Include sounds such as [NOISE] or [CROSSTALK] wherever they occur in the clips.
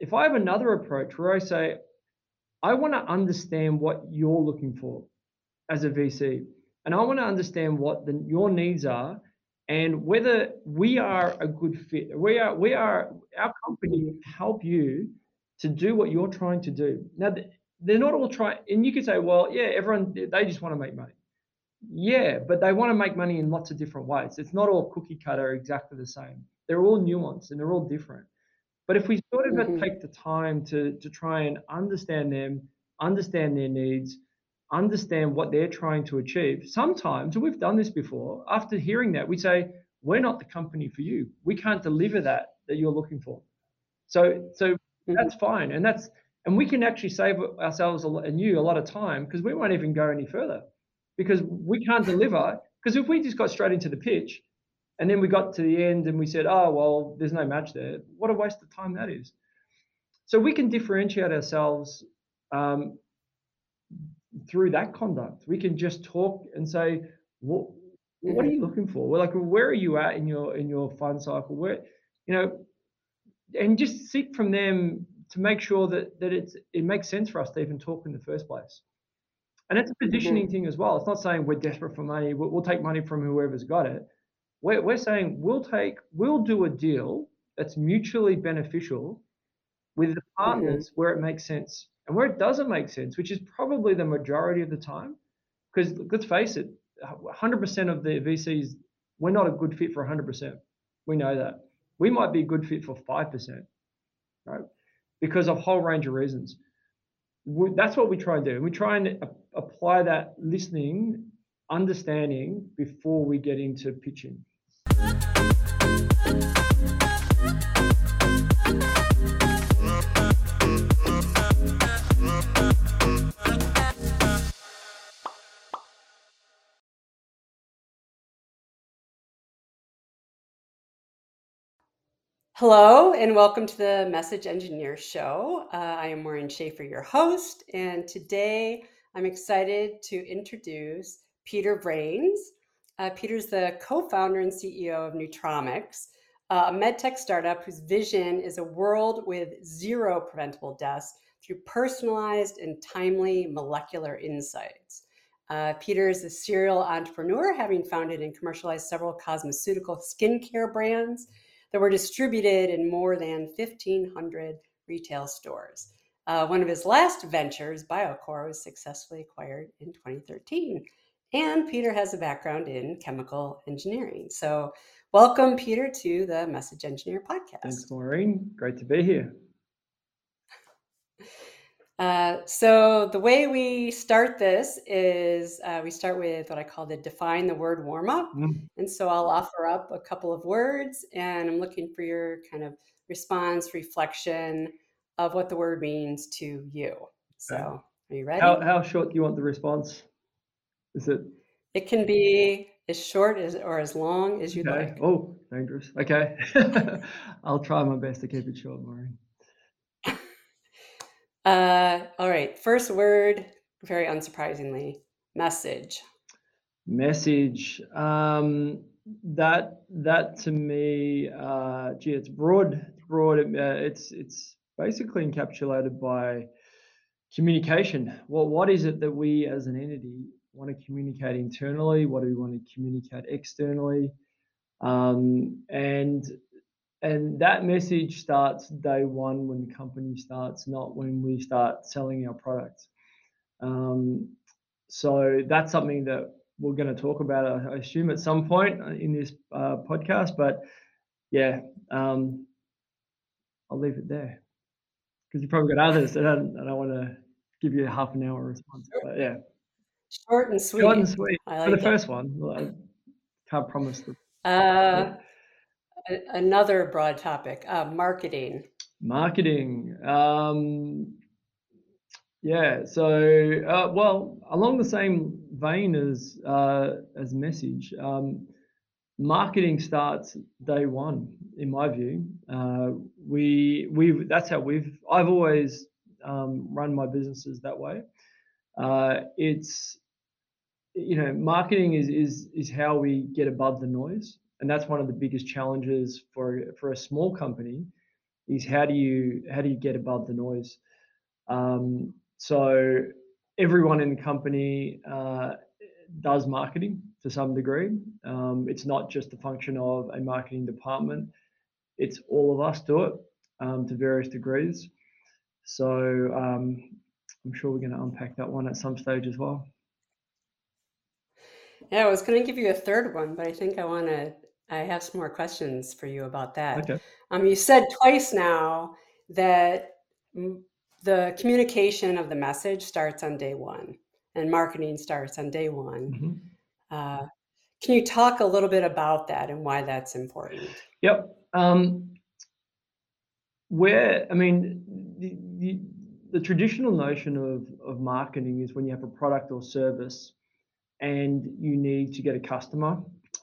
if I have another approach where I say, I want to understand what you're looking for as a VC, and I want to understand what the, your needs are and whether we are a good fit. We are, we are, our company help you to do what you're trying to do. Now, they're not all trying, and you could say, well, yeah, everyone, they just want to make money. Yeah, but they want to make money in lots of different ways. It's not all cookie cutter exactly the same. They're all nuanced and they're all different. But if we sort of mm-hmm. take the time to, to try and understand them, understand their needs, understand what they're trying to achieve, sometimes, and we've done this before, after hearing that, we say, we're not the company for you. We can't deliver that that you're looking for. So, so mm-hmm. that's fine. And that's, and we can actually save ourselves and you a lot of time because we won't even go any further because we can't deliver. Because if we just got straight into the pitch, and then we got to the end and we said, oh, well, there's no match there. What a waste of time that is. So we can differentiate ourselves um, through that conduct. We can just talk and say, what, what are you looking for? We're like, where are you at in your in your fund cycle? Where, you know, and just seek from them to make sure that that it's it makes sense for us to even talk in the first place. And it's a positioning mm-hmm. thing as well. It's not saying we're desperate for money. We'll, we'll take money from whoever's got it we're, we're saying we'll take, we'll do a deal that's mutually beneficial with the partners mm-hmm. where it makes sense and where it doesn't make sense, which is probably the majority of the time. Because let's face it, 100% of the VCs, we're not a good fit for 100%. We know that. We might be a good fit for 5%, right? Because of a whole range of reasons. We, that's what we try and do. We try and apply that listening, understanding before we get into pitching. Hello, and welcome to the Message Engineer Show. Uh, I am Maureen Shaffer, your host, and today I'm excited to introduce Peter Vranes. Uh, Peter's the co founder and CEO of Nutromics, uh, a medtech startup whose vision is a world with zero preventable deaths through personalized and timely molecular insights. Uh, Peter is a serial entrepreneur, having founded and commercialized several cosmeceutical skincare brands that were distributed in more than 1,500 retail stores. Uh, one of his last ventures, Biocore, was successfully acquired in 2013. And Peter has a background in chemical engineering. So, welcome, Peter, to the Message Engineer podcast. Thanks, Maureen. Great to be here. Uh, so the way we start this is uh, we start with what I call the define the word warm up. Mm. And so I'll offer up a couple of words and I'm looking for your kind of response, reflection of what the word means to you. So are you ready? How, how short do you want the response? Is it? It can be as short as or as long as you'd okay. like. Oh, dangerous. Okay. [LAUGHS] I'll try my best to keep it short, Maureen. Uh, all right. First word, very unsurprisingly, message. Message. Um, that that to me, uh, gee, it's broad. It's broad. Uh, it's it's basically encapsulated by communication. Well, what is it that we as an entity want to communicate internally? What do we want to communicate externally? Um, and and that message starts day one when the company starts, not when we start selling our products. Um, so that's something that we're going to talk about, I assume, at some point in this uh, podcast. But yeah, um, I'll leave it there because you've probably got others. I don't, I don't want to give you a half an hour response. But yeah, short and sweet. Short and sweet. Like For the it. first one, I can't promise. The, uh, another broad topic uh, marketing. Marketing um, yeah so uh, well along the same vein as uh, as message um, marketing starts day one in my view. Uh, we we that's how we've i've always um, run my businesses that way. Uh, it's you know marketing is is is how we get above the noise and that's one of the biggest challenges for for a small company is how do you how do you get above the noise? Um, so everyone in the company uh, does marketing to some degree. Um, it's not just the function of a marketing department; it's all of us do it um, to various degrees. So um, I'm sure we're going to unpack that one at some stage as well. Yeah, I was going to give you a third one, but I think I want to. I have some more questions for you about that. Okay. Um, you said twice now that the communication of the message starts on day one, and marketing starts on day one. Mm-hmm. Uh, can you talk a little bit about that and why that's important? Yep. Um, where I mean, the, the, the traditional notion of, of marketing is when you have a product or service and you need to get a customer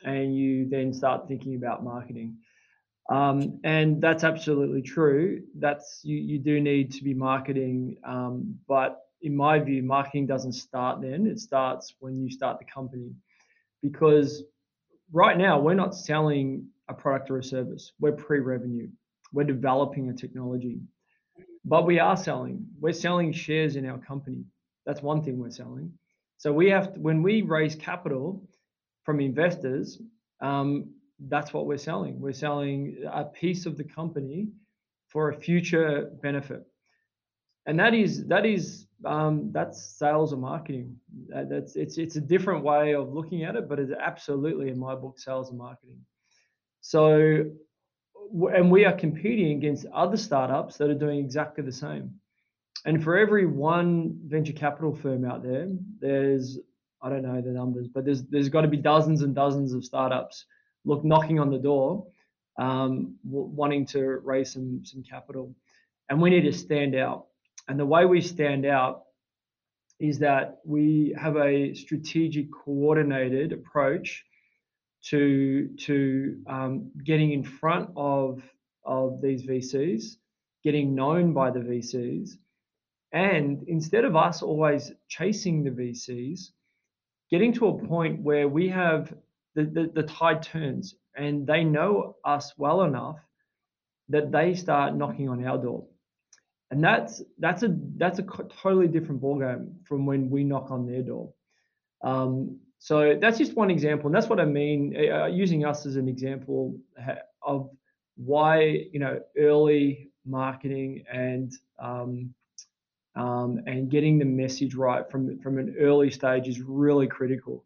and you then start thinking about marketing. Um, and that's absolutely true. That's you, you do need to be marketing, um, but in my view, marketing doesn't start then. It starts when you start the company, because right now we're not selling a product or a service. We're pre-revenue. We're developing a technology, but we are selling. We're selling shares in our company. That's one thing we're selling. So we have to, when we raise capital from investors, um, that's what we're selling. We're selling a piece of the company for a future benefit, and that is that is um, that's sales and marketing. that's it's it's a different way of looking at it, but it's absolutely in my book sales and marketing. So, and we are competing against other startups that are doing exactly the same. And for every one venture capital firm out there, there's I don't know the numbers, but there's there's got to be dozens and dozens of startups look knocking on the door, um, wanting to raise some some capital, and we need to stand out. And the way we stand out is that we have a strategic, coordinated approach to to um, getting in front of of these VCs, getting known by the VCs, and instead of us always chasing the VCs, getting to a point where we have the, the, the tide turns and they know us well enough that they start knocking on our door. And that's that's a that's a totally different ballgame from when we knock on their door. Um, so that's just one example, and that's what I mean uh, using us as an example of why you know early marketing and um, um, and getting the message right from from an early stage is really critical.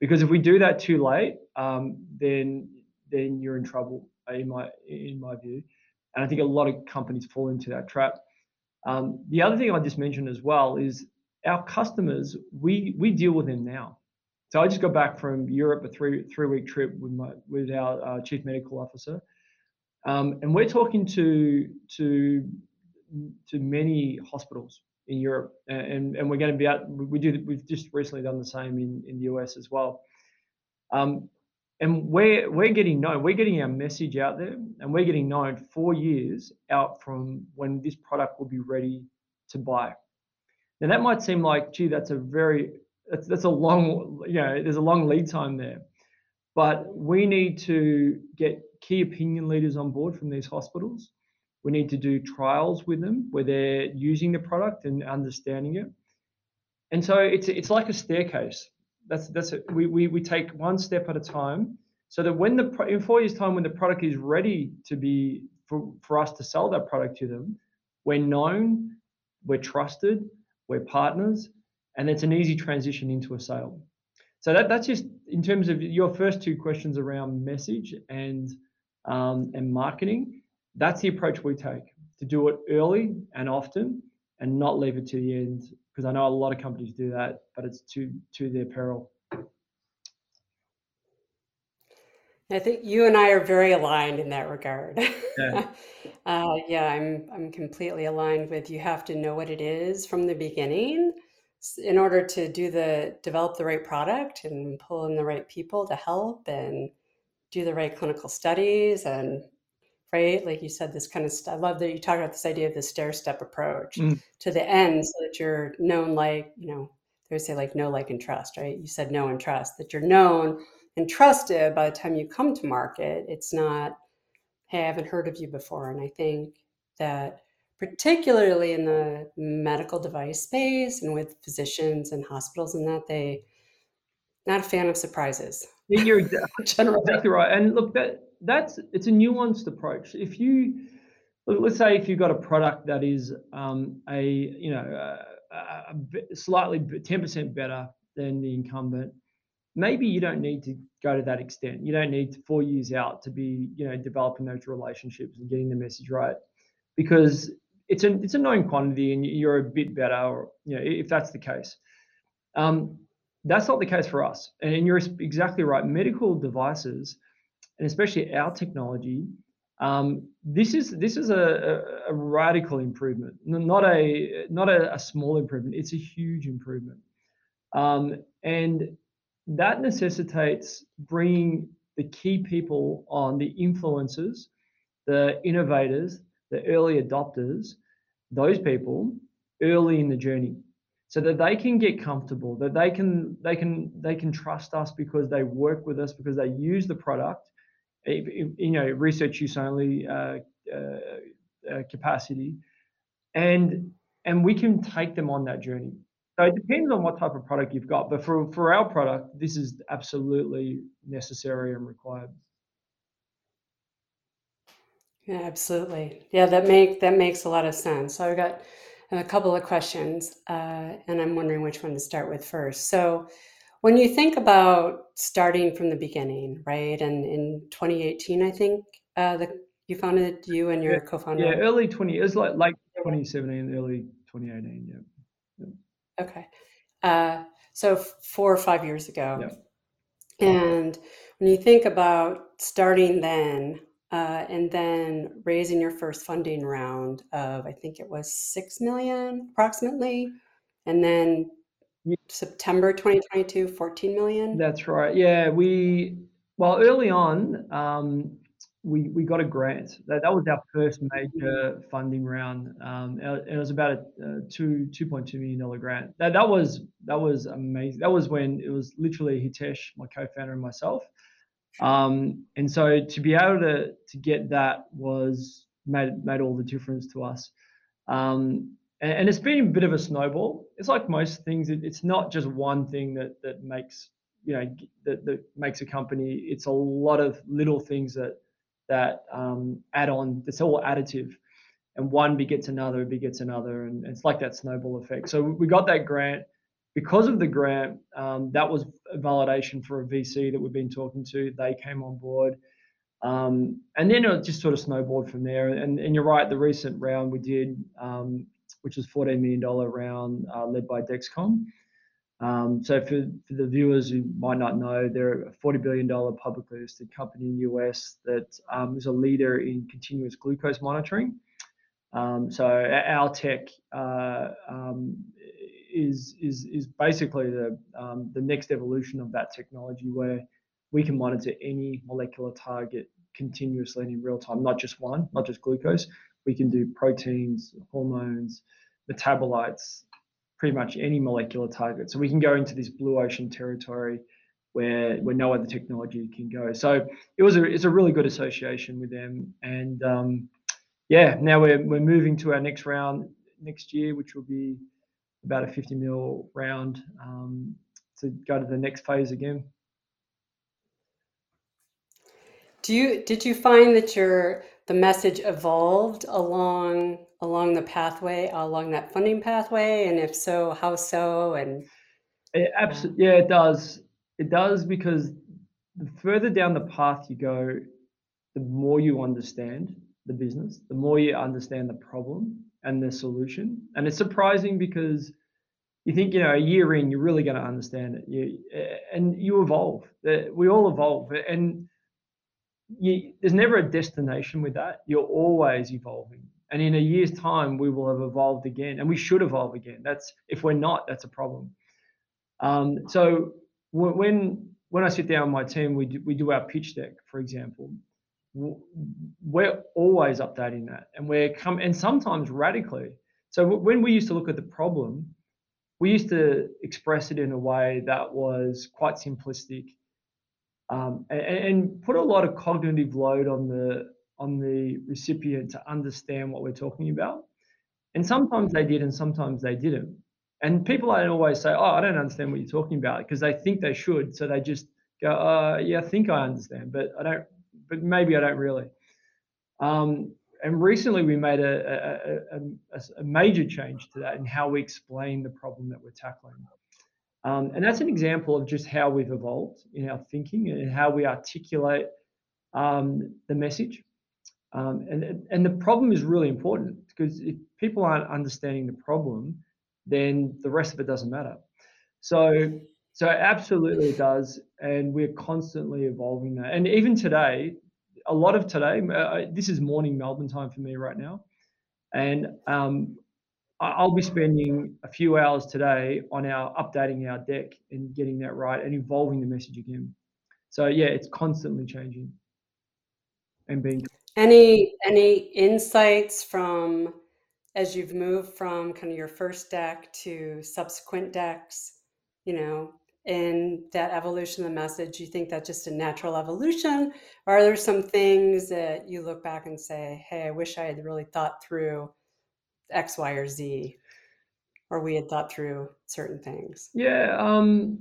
Because if we do that too late um, then then you're in trouble in my in my view. And i think a lot of companies fall into that trap. Um, the other thing i just mentioned as well is our customers we we deal with them now. So i just got back from europe a three three week trip with my with our uh, chief medical officer. Um, and we're talking to to to many hospitals in Europe, and and we're going to be out. We do. We've just recently done the same in in the US as well. Um, and we're we're getting known. We're getting our message out there, and we're getting known four years out from when this product will be ready to buy. Now that might seem like, gee, that's a very that's that's a long, you know, there's a long lead time there. But we need to get key opinion leaders on board from these hospitals we need to do trials with them where they're using the product and understanding it. And so it's it's like a staircase. That's that's it. We, we we take one step at a time, so that when the in four years time when the product is ready to be for, for us to sell that product to them, we're known, we're trusted, we're partners, and it's an easy transition into a sale. So that that's just in terms of your first two questions around message and um, and marketing that's the approach we take to do it early and often and not leave it to the end because I know a lot of companies do that, but it's to to their peril. I think you and I are very aligned in that regard. Yeah. [LAUGHS] uh, yeah, I'm I'm completely aligned with you have to know what it is from the beginning in order to do the develop the right product and pull in the right people to help and do the right clinical studies and right? Like you said, this kind of, I love that you talk about this idea of the stair step approach mm. to the end so that you're known like, you know, they would say like know, like, and trust, right? You said know and trust, that you're known and trusted by the time you come to market. It's not, hey, I haven't heard of you before. And I think that particularly in the medical device space and with physicians and hospitals and that they not a fan of surprises. You're [LAUGHS] [LAUGHS] exactly right. And look, that that's it's a nuanced approach. If you let's say if you've got a product that is um, a you know a, a slightly 10% better than the incumbent, maybe you don't need to go to that extent. You don't need four years out to be you know developing those relationships and getting the message right, because it's a it's a known quantity and you're a bit better, or you know if that's the case. Um, that's not the case for us. And you're exactly right. Medical devices, and especially our technology, um, this is this is a, a, a, radical improvement, not a not a, a, small improvement. It's a huge improvement, um, and that necessitates bringing the key people on, the influencers, the innovators, the early adopters, those people early in the journey so that they can get comfortable that they can they can they can trust us because they work with us because they use the product you know research use only uh, uh, uh, capacity. And and we can take them on that journey. So it depends on what type of product you've got but for for our product this is absolutely necessary and required. Yeah absolutely. Yeah that make that makes a lot of sense. So I've got a couple of questions, uh, and I'm wondering which one to start with first. So, when you think about starting from the beginning, right? And in 2018, I think uh, the you founded you and your yeah, co-founder. Yeah, early 20. It was like late 2017, early 2018. Yeah. yeah. Okay. Uh, so four or five years ago. Yeah. And when you think about starting then, uh, and then raising your first funding round of I think it was six million approximately, and then September 2022, 14 million. That's right. Yeah, we well early on um, we we got a grant. That that was our first major funding round. Um, it was about a, two two point two million dollar grant. That that was that was amazing. That was when it was literally Hitesh, my co-founder, and myself. Um, and so to be able to to get that was made made all the difference to us. Um, and, and, it's been a bit of a snowball. It's like most things. It, it's not just one thing that that makes you know that, that makes a company. It's a lot of little things that that um, add on. It's all additive, and one begets another, begets another, and it's like that snowball effect. So we got that grant because of the grant, um, that was validation for a VC that we've been talking to. They came on board. Um, and then it just sort of snowballed from there. And, and you're right, the recent round we did, um, which was $14 million round uh, led by Dexcom. Um, so for, for the viewers who might not know, they're a $40 billion publicly listed company in the US that um, is a leader in continuous glucose monitoring. Um, so our tech uh, um, is is is basically the um, the next evolution of that technology where we can monitor any molecular target continuously and in real time, not just one, not just glucose. We can do proteins, hormones, metabolites, pretty much any molecular target. So we can go into this blue ocean territory where where no other technology can go. So it was a it's a really good association with them, and um, yeah, now we're we're moving to our next round next year, which will be about a 50 mil round um, to go to the next phase again. Do you did you find that your the message evolved along along the pathway along that funding pathway, and if so, how so? And it absolutely, yeah, it does. It does because the further down the path you go, the more you understand the business, the more you understand the problem, and the solution. And it's surprising because you think, you know, a year in, you're really going to understand it. You, and you evolve. We all evolve. And you, there's never a destination with that. You're always evolving. And in a year's time, we will have evolved again. And we should evolve again. That's if we're not, that's a problem. Um, so when when I sit down with my team, we do, we do our pitch deck, for example we're always updating that and we're come and sometimes radically so when we used to look at the problem we used to express it in a way that was quite simplistic um, and, and, put a lot of cognitive load on the on the recipient to understand what we're talking about. And sometimes they did, and sometimes they didn't. And people don't always say, "Oh, I don't understand what you're talking about," because they think they should. So they just go, uh, "Yeah, I think I understand, but I don't. But maybe I don't really." Um, and recently, we made a, a, a, a, major change to that in how we explain the problem that we're tackling. Um, and that's an example of just how we've evolved in our thinking and how we articulate um, the message. Um, and, and the problem is really important because if people aren't understanding the problem, then the rest of it doesn't matter. So, so absolutely it does, and we're constantly evolving that. And even today, a lot of today, uh, this is morning Melbourne time for me right now, and um, I'll be spending a few hours today on our updating our deck and getting that right and evolving the message again. So yeah, it's constantly changing and being. Any any insights from as you've moved from kind of your first deck to subsequent decks, you know, in that evolution of the message, you think that's just a natural evolution? Or are there some things that you look back and say, hey, I wish I had really thought through X, Y, or Z, or we had thought through certain things? Yeah. Um,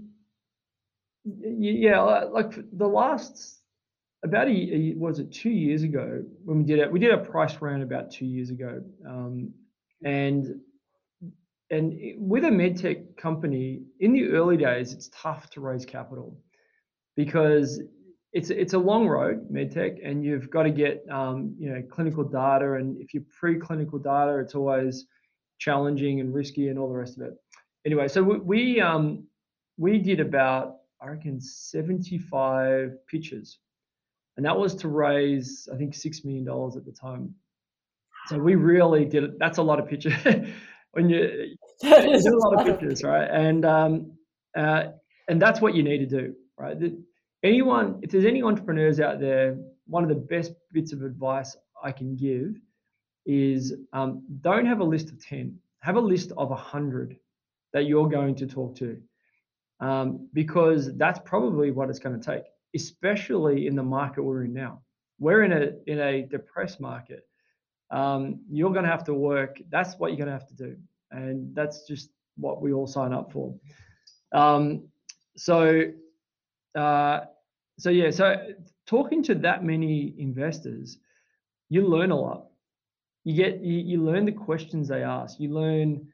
yeah. Like the last, about a, was it two years ago when we did it, we did a price round about two years ago. Um, and and with a medtech company, in the early days, it's tough to raise capital because it's it's a long road, medtech, and you've got to get um, you know clinical data, and if you're preclinical data, it's always challenging and risky and all the rest of it. Anyway, so we we, um, we did about I reckon 75 pitches, and that was to raise I think six million dollars at the time. So we really did it. That's a lot of pitches. [LAUGHS] when you that is a lot of pitches, right? And um, uh, and that's what you need to do, right? The, anyone, if there's any entrepreneurs out there, one of the best bits of advice I can give is um, don't have a list of ten, have a list of a hundred that you're going to talk to, um, because that's probably what it's going to take, especially in the market we're in now. We're in a in a depressed market um, you're going to have to work. That's what you're going to have to do, and that's just what we all sign up for. Um, so, uh, so yeah. So talking to that many investors, you learn a lot. You get you, you learn the questions they ask. You learn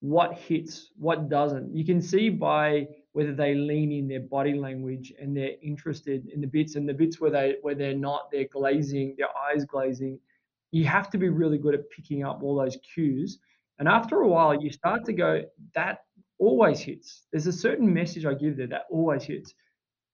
what hits, what doesn't. You can see by whether they lean in their body language and they're interested in the bits and the bits where they where they're not, they're glazing, their eyes glazing you have to be really good at picking up all those cues. And after a while, you start to go, that always hits. There's a certain message I give there that always hits.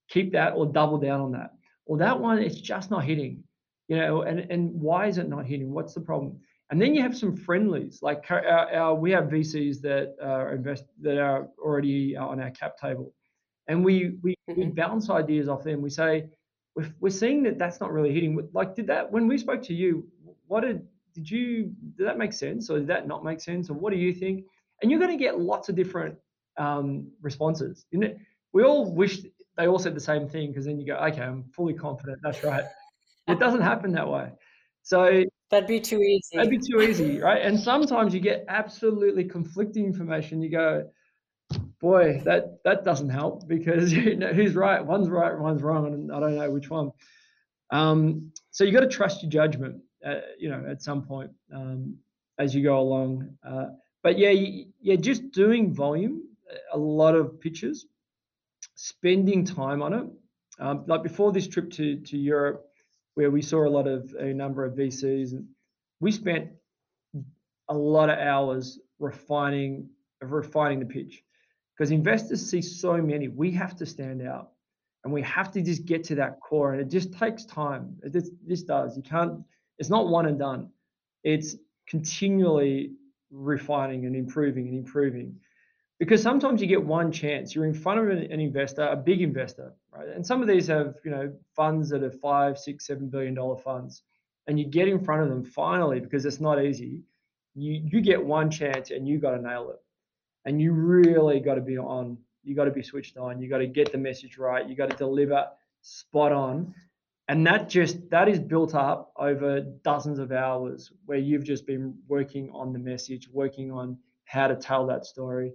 Keep that or double down on that. Or that one, it's just not hitting. You know, and, and why is it not hitting? What's the problem? And then you have some friendlies, like our, our we have VCs that are invest that are already on our cap table, and we we, mm-hmm. we bounce ideas off them. We say, we're, we're seeing that that's not really hitting. Like, did that when we spoke to you? what did did you did that make sense or did that not make sense or what do you think? And you're going to get lots of different um, responses. You know, we all wish they all said the same thing because then you go, okay, I'm fully confident. That's right. it doesn't happen that way. So that'd be too easy. That'd be too easy, right? And sometimes you get absolutely conflicting information. You go, boy, that that doesn't help because [LAUGHS] you know who's right. One's right, one's wrong, and I don't know which one. Um, so you got to trust your judgment uh, you know, at some point um, as you go along. Uh, but yeah, yeah, just doing volume, a lot of pitches, spending time on it. Um, like before this trip to to Europe, where we saw a lot of a number of VCs, we spent a lot of hours refining refining the pitch because investors see so many. We have to stand out, and we have to just get to that core, and it just takes time. It just does. You can't it's not one and done. It's continually refining and improving and improving. Because sometimes you get one chance. You're in front of an, an investor, a big investor, right? And some of these have, you know, funds that are five, six, seven billion dollar funds. And you get in front of them finally because it's not easy. You you get one chance and you got to nail it. And you really got to be on. You got to be switched on. You got to get the message right. You got to deliver spot on and that just that is built up over dozens of hours where you've just been working on the message working on how to tell that story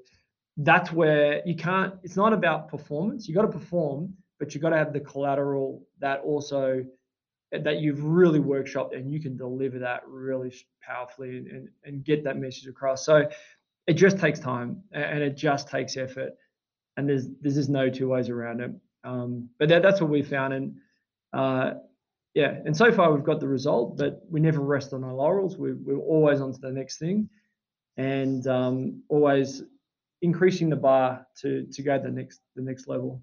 that's where you can't it's not about performance. You got to perform but you got to have the collateral that also that you've really workshopped and you can deliver that really powerfully and, and, get that message across. So it just takes time and it just takes effort and there's there's just no two ways around it. Um, but that, that's what we found and uh, yeah, and so far we've got the result, but we never rest on our laurels. We, we're always on to the next thing, and um, always increasing the bar to to go to the next the next level.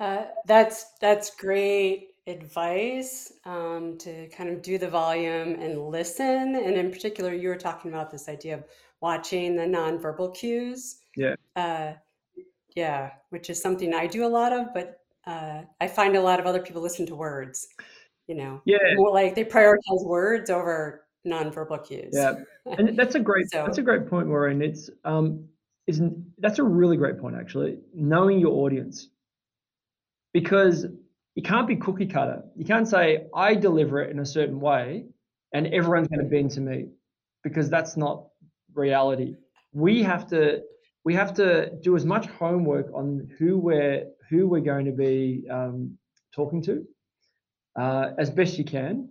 Uh, that's that's great advice um, to kind of do the volume and listen. And in particular, you were talking about this idea of watching the nonverbal cues. Yeah. Uh, yeah, which is something I do a lot of, but uh, I find a lot of other people listen to words. You know, yeah, more like they prioritize words over nonverbal cues. Yeah, and [LAUGHS] that's a great so, that's a great point, Maureen. It's um, isn't that's a really great point actually. Knowing your audience, because you can't be cookie cutter. You can't say I deliver it in a certain way, and everyone's going to bend to me, because that's not reality. We have to we have to do as much homework on who we're who we're going to be um, talking to uh, as best you can.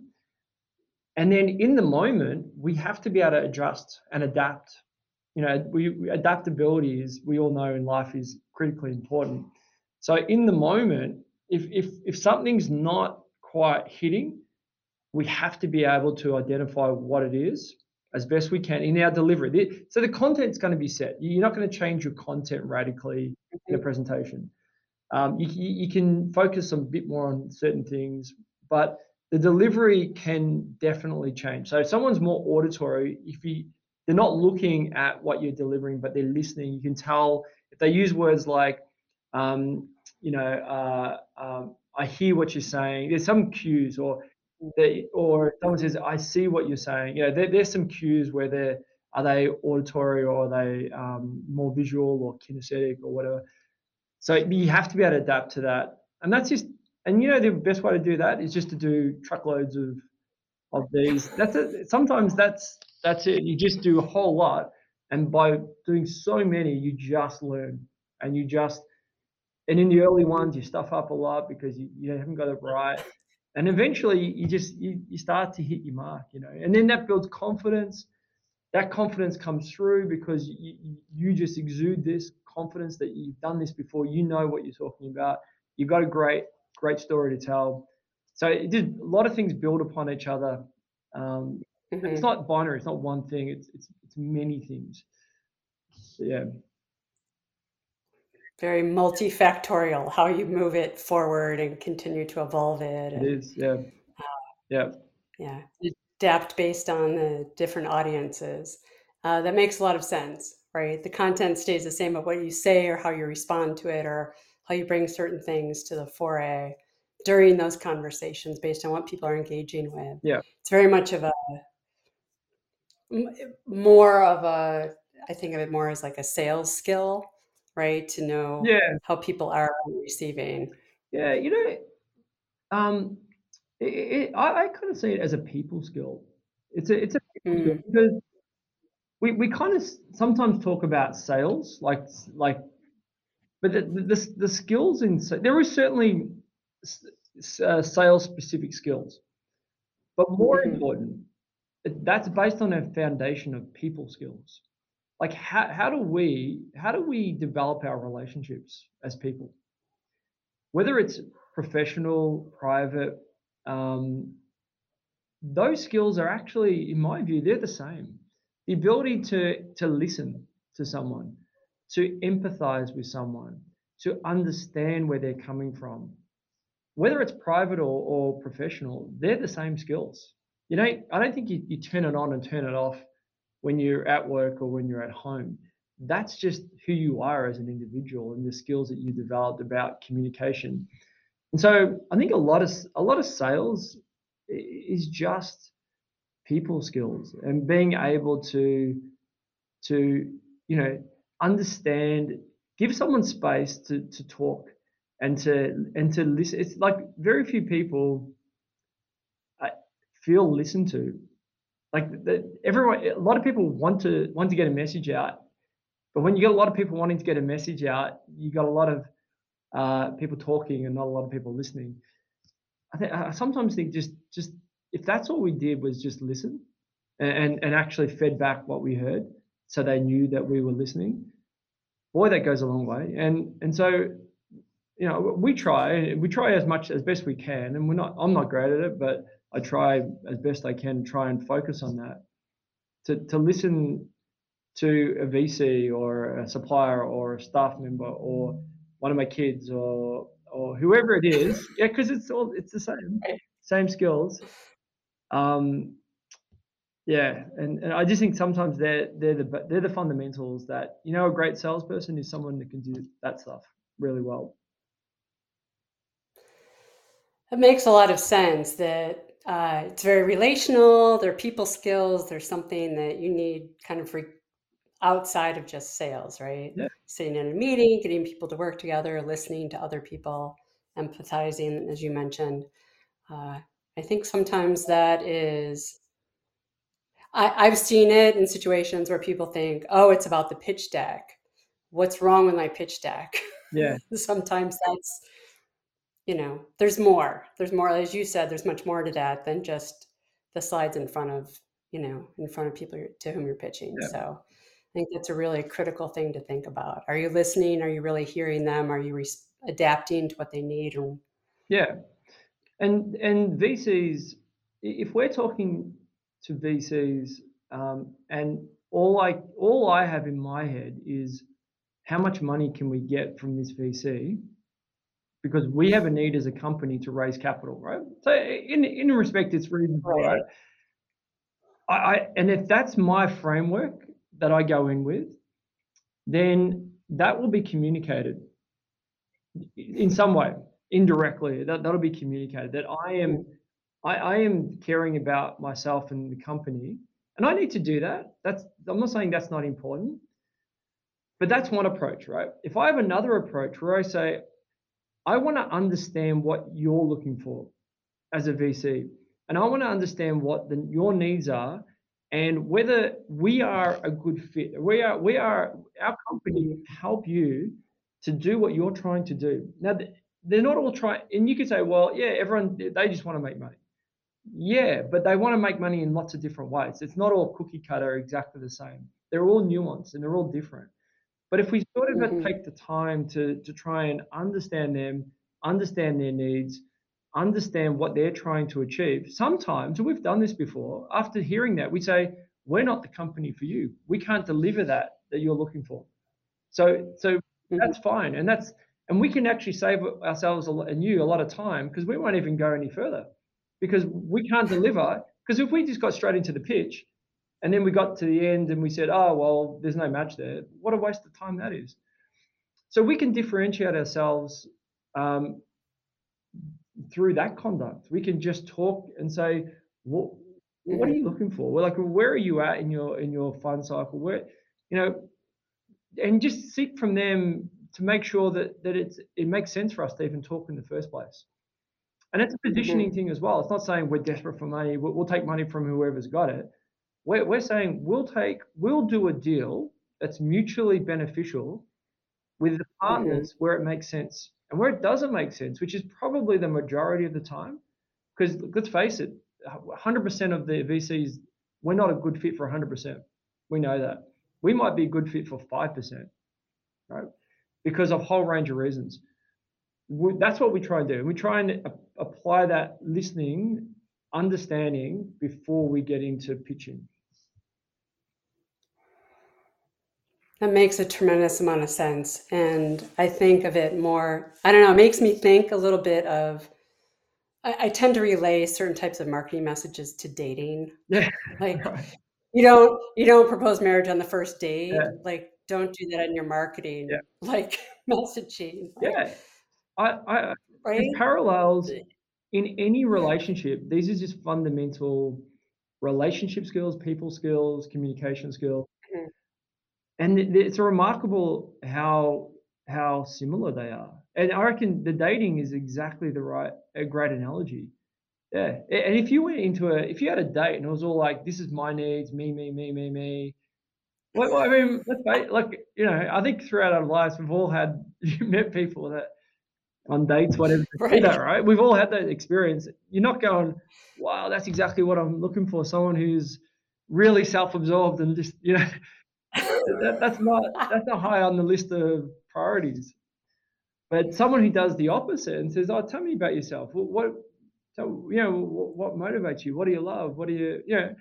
And then in the moment, we have to be able to adjust and adapt. You know, we, adaptability is we all know in life is critically important. So in the moment, if if if something's not quite hitting, we have to be able to identify what it is as best we can in our delivery. So the content's going to be set. You're not going to change your content radically in a presentation. Um, you, you can focus a bit more on certain things, but the delivery can definitely change. So if someone's more auditory, if you they're not looking at what you're delivering, but they're listening, you can tell if they use words like, um, you know, uh, um, I hear what you're saying. There's some cues, or they, or someone says, I see what you're saying. You know, there, there's some cues where they're, are they auditory or are they um, more visual or kinesthetic or whatever. So you have to be able to adapt to that. And that's just, and you know, the best way to do that is just to do truckloads of, of these. That's it. Sometimes that's, that's it. You just do a whole lot. And by doing so many, you just learn and you just, and in the early ones, you stuff up a lot because you, you haven't got it right and eventually you just you, you start to hit your mark you know and then that builds confidence that confidence comes through because you, you just exude this confidence that you've done this before you know what you're talking about you've got a great great story to tell so it did a lot of things build upon each other um, mm-hmm. it's not binary it's not one thing it's it's, it's many things so, yeah very multifactorial how you move it forward and continue to evolve it. And, it is, yeah. Uh, yeah. Yeah. Adapt based on the different audiences. Uh, that makes a lot of sense, right? The content stays the same, but what you say or how you respond to it or how you bring certain things to the foray during those conversations based on what people are engaging with. Yeah. It's very much of a more of a I think of it more as like a sales skill right? To know yeah. how people are receiving. Yeah, you know, um, it, it, I, I kind of see it as a people skill. It's a it's a mm. because we, we kind of sometimes talk about sales like like, but the the, the skills in there is certainly uh, sales specific skills, but more mm-hmm. important, that's based on a foundation of people skills. Like how, how do we how do we develop our relationships as people? Whether it's professional private um, those skills are actually in my view they're the same. The ability to to listen to someone to empathize with someone to understand where they're coming from whether it's private or, or professional they're the same skills you know i don't think you, you turn it on and turn it off when you're at work or when you're at home. That's just who you are as an individual and the skills that you developed about communication. And so I think a lot of a lot of sales is just people skills and being able to to you know understand give someone space to to talk and to and to listen. It's like very few people uh, feel listened to. Like everyone, a lot of people want to want to get a message out, but when you get a lot of people wanting to get a message out, you got a lot of uh, people talking and not a lot of people listening. I think I sometimes think just just if that's all we did was just listen and and actually fed back what we heard, so they knew that we were listening. Boy, that goes a long way. And and so you know we try we try as much as best we can, and we're not. I'm not great at it, but I try as best I can try and focus on that. To to listen to a VC or a supplier or a staff member or one of my kids or or whoever it is. Yeah, because it's all it's the same, same skills. Um, yeah, and, and I just think sometimes they're they're the they're the fundamentals that you know a great salesperson is someone that can do that stuff really well. It makes a lot of sense that uh, it's very relational. There are people skills. There's something that you need kind of re- outside of just sales, right? Yeah. Sitting in a meeting, getting people to work together, listening to other people, empathizing, as you mentioned. Uh, I think sometimes that is. I, I've seen it in situations where people think, "Oh, it's about the pitch deck. What's wrong with my pitch deck?" Yeah, [LAUGHS] sometimes that's you know there's more. There's more as you said there's much more to that than just the slides in front of you know in front of people to whom you're pitching. Yeah. so i think that's a really critical thing to think about. Are you listening? Are you really hearing them? Are you res- adapting to what they need or yeah, and and VCs, if we're talking to VCs, um, and all I all I have in my head is how much money can we get from this VC because we have a need as a company to raise capital, right? So in in respect, it's reasonable, Right. I, I and if that's my framework that I go in with, then that will be communicated in some way, indirectly. That that'll be communicated that I am I, I am caring about myself and the company, and I need to do that. That's I'm not saying that's not important, but that's one approach, right? If I have another approach where I say, I want to understand what you're looking for as a VC, and I want to understand what the, your needs are, and whether we are a good fit. We are we are our company help you to do what you're trying to do. Now th- they're not all trying, and you could say, well, yeah, everyone they just want to make money. Yeah, but they want to make money in lots of different ways. It's not all cookie cutter exactly the same. They're all nuanced and they're all different. But if we sort of Mhm. take the time to to try and understand them, understand their needs, understand what they're trying to achieve, sometimes and we've done this before. After hearing that, we say, "We're not the company for you. We can't deliver that that you're looking for." So so Mhm. that's fine, and that's and we can actually save ourselves a lot, and you a lot of time because we won't even go any further because we can't deliver. Because if we just got straight into the pitch, and then we got to the end and we said, "Oh well, there's no match there." What a waste of time that is. So we can differentiate ourselves um, through that conduct. We can just talk and say, "What what are you looking for? Well, like where are you at in your in your fund cycle? Where you know, and just seek from them to make sure that that it's it makes sense for us to even talk in the first place. And it's a mm-hmm. positioning thing as well. It's not saying we're desperate for money. We'll, we'll take money from whoever's got it. We're, we're saying we'll take we'll do a deal that's mutually beneficial with the mm-hmm. partners where it makes sense and where it doesn't make sense, which is probably the majority of the time. Because let's face it, 100% of the VCs, we're not a good fit for 100%. We know that. We might be a good fit for 5%, right? Because of a whole range of reasons. We, that's what we try and do. We try and a- apply that listening, understanding before we get into pitching. That makes a tremendous amount of sense. And I think of it more, I don't know, it makes me think a little bit of, I, I tend to relay certain types of marketing messages to dating. [LAUGHS] Yeah. Like Right. you don't you don't propose marriage on the first date. Yeah. Like don't do that in your marketing, Yeah. like [LAUGHS] messaging. Like, Yeah. I, I, Right? Parallels in any relationship. These are just fundamental relationship skills, people skills, communication skills. Mhm. And it- it's remarkable how how similar they are. And I reckon the dating is exactly the right a great analogy. Yeah. And if you went into a if you had a date and it was all like, this is my needs, me, me, me, me, me. Well, I mean, let's face like, you know, I think throughout our lives we've all had you [LAUGHS] met people that on dates, [LAUGHS] whatever, right. that, right? We've all had that experience. You're not going, wow, that's exactly what I'm looking for. Someone who's really self-absorbed and just, you know, [LAUGHS] that, that's not that's not high on the list of priorities. But someone who does the opposite and says, "Oh, tell me about yourself. What, what so you know, what, what, motivates you? What do you love? What do you, you know?"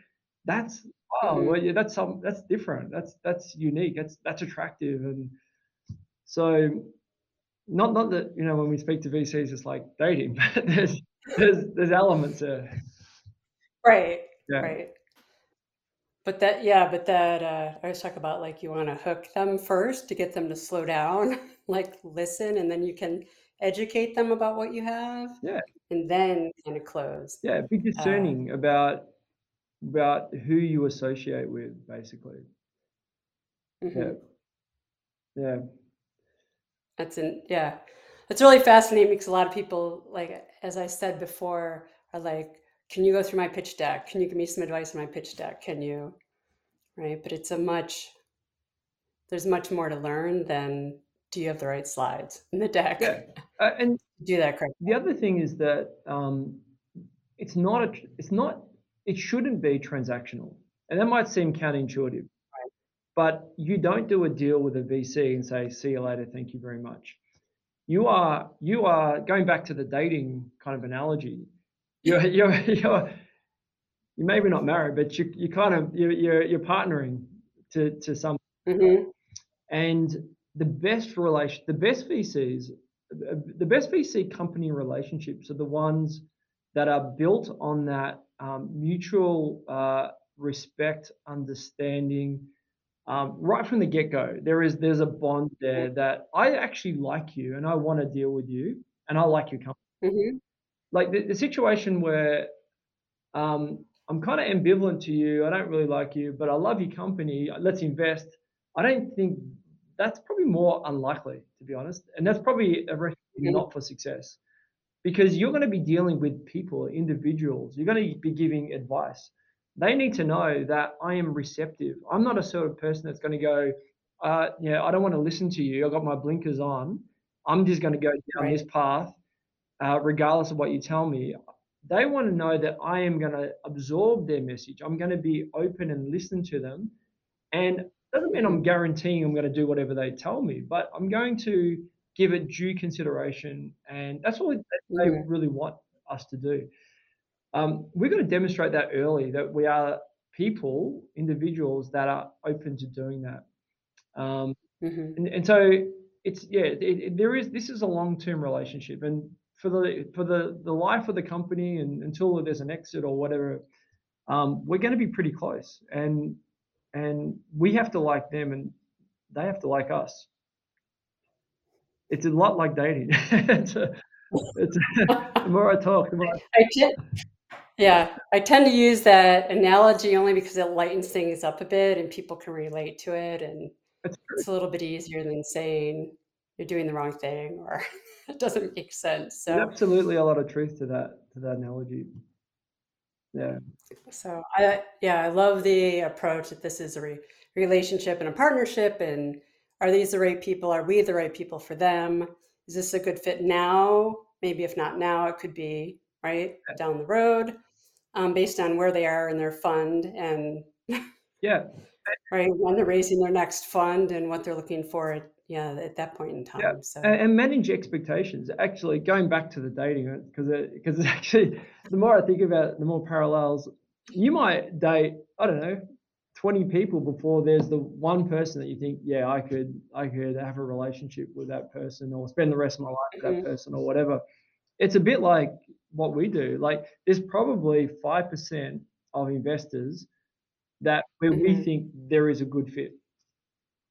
That's oh, mm-hmm. well, yeah, that's some that's different. That's that's unique. That's that's attractive, and so not not that you know when we speak to VCs, it's like dating, [LAUGHS] but there's there's there's elements there. Right. Yeah. Right. But that, yeah, but that, uh, I always talk about like you want to hook them first to get them to slow down, [LAUGHS] like listen, and then you can educate them about what you have, Yeah. and then kind of close. Yeah. Be Uh, discerning about about who you associate with, basically. Yeah. hmm Yeah. That's an yeah. It's really fascinating because a lot of people, like as I said before, are like, can you go through my pitch deck? Can you give me some advice on my pitch deck? Can you? Right. But it's a much, there's much more to learn than do you have the right slides in the deck? Yeah. Uh, and [LAUGHS] do that correctly. The other thing is that um, it's not a, it's not, it shouldn't be transactional. And that might seem counterintuitive. But you don't do a deal with a VC and say, see you later, thank you very much. You are, you are going back to the dating kind of analogy you're you're you're you maybe not married, but you you kind of you're you're, you're partnering to to some, mm-hmm. and the best relation, the best VCs, the best VC company relationships are the ones that are built on that um, mutual uh, respect, understanding. Um, right from the get go, there is there's a bond there that I actually like you and I want to deal with you and I like your company. Mm-hmm like the, the situation where um, I'm kind of ambivalent to you. I don't really like you, but I love your company. Let's invest. I don't think that's probably more unlikely, to be honest. And that's probably a recipe mm-hmm. not for success because you're going to be dealing with people, individuals. You're going to be giving advice. They need to know that I am receptive. I'm not a sort of person that's going to go, uh, yeah, I don't want to listen to you. I've got my blinkers on. I'm just going to go down right. this path uh, regardless of what you tell me. They want to know that I am going to absorb their message. I'm going to be open and listen to them. And doesn't mean I'm guaranteeing I'm going to do whatever they tell me, but I'm going to give it due consideration. And that's all they really want us to do. Um, we're going to demonstrate that early that we are people, individuals that are open to doing that. Um, mm-hmm. and, and, so it's yeah, it, it, there is this is a long term relationship, and for the for the the life of the company and until there's an exit or whatever, um, we're going to be pretty close, and and we have to like them, and they have to like us. It's a lot like dating. [LAUGHS] it's a, it's a, the more I talk, the more I, [LAUGHS] I yeah, I tend to use that analogy only because it lightens things up a bit and people can relate to it, and it's a little bit easier than saying you're doing the wrong thing or [LAUGHS] it doesn't make sense. So There's absolutely a lot of truth to that to that analogy. Yeah. So I yeah, I love the approach that this is a re- relationship and a partnership and are these the right people? Are we the right people for them? Is this a good fit now? Maybe if not now, it could be right down the road, um, based on where they are in their fund and yeah, [LAUGHS] right when they're raising their next fund and what they're looking for at yeah at that point in time yeah. so and, manage expectations actually going back to the dating because it because it [LAUGHS] actually the more i think about it the more parallels you might date i don't know 20 people before there's the one person that you think yeah i could i could have a relationship with that person or spend the rest of my life with mm-hmm. that person or whatever it's a bit like what we do like there's probably 5% of investors that where mm-hmm. we think there is a good fit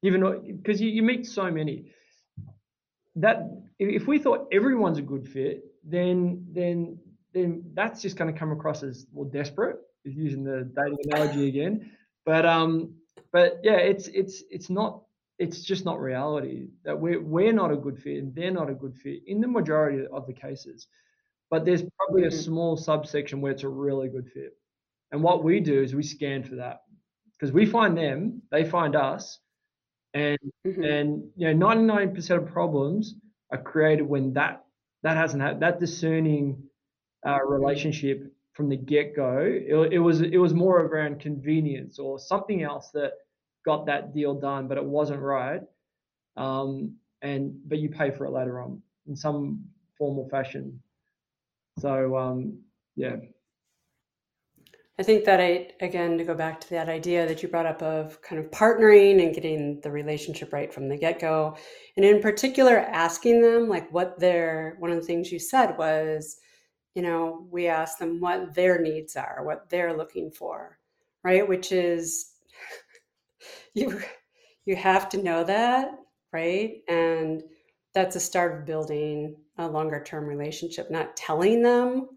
even because you, you meet so many that if we thought everyone's a good fit then then then that's just going to come across as well desperate using the dating analogy again but um but yeah it's it's it's not it's just not reality that we're we're not a good fit and they're not a good fit in the majority of the cases. But there's probably a Mhm. small subsection where it's a really good fit. And what we do is we scan for that because we find them, they find us, and Mhm. and you know 99% of problems are created when that that hasn't had that discerning uh, relationship from the get go. It, it was it was more around convenience or something else that got that deal done, but it wasn't right. Um, and but you pay for it later on in some formal fashion. So um, yeah, I think that I, again, to go back to that idea that you brought up of kind of partnering and getting the relationship right from the get go. And in particular, asking them like what their, one of the things you said was, you know, we ask them what their needs are, what they're looking for, right? Which is, [LAUGHS] you, you have to know that, right? And that's a start of building a longer term relationship, not telling them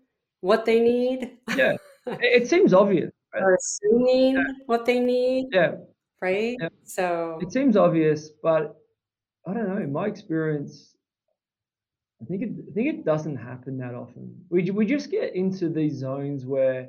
what they need. yeah, [LAUGHS] it, seems obvious. right? or assuming what they need, Yeah, right? Yeah. So it seems obvious, but I don't know. In my experience, I think it, I think it doesn't happen that often. We we just get into these zones where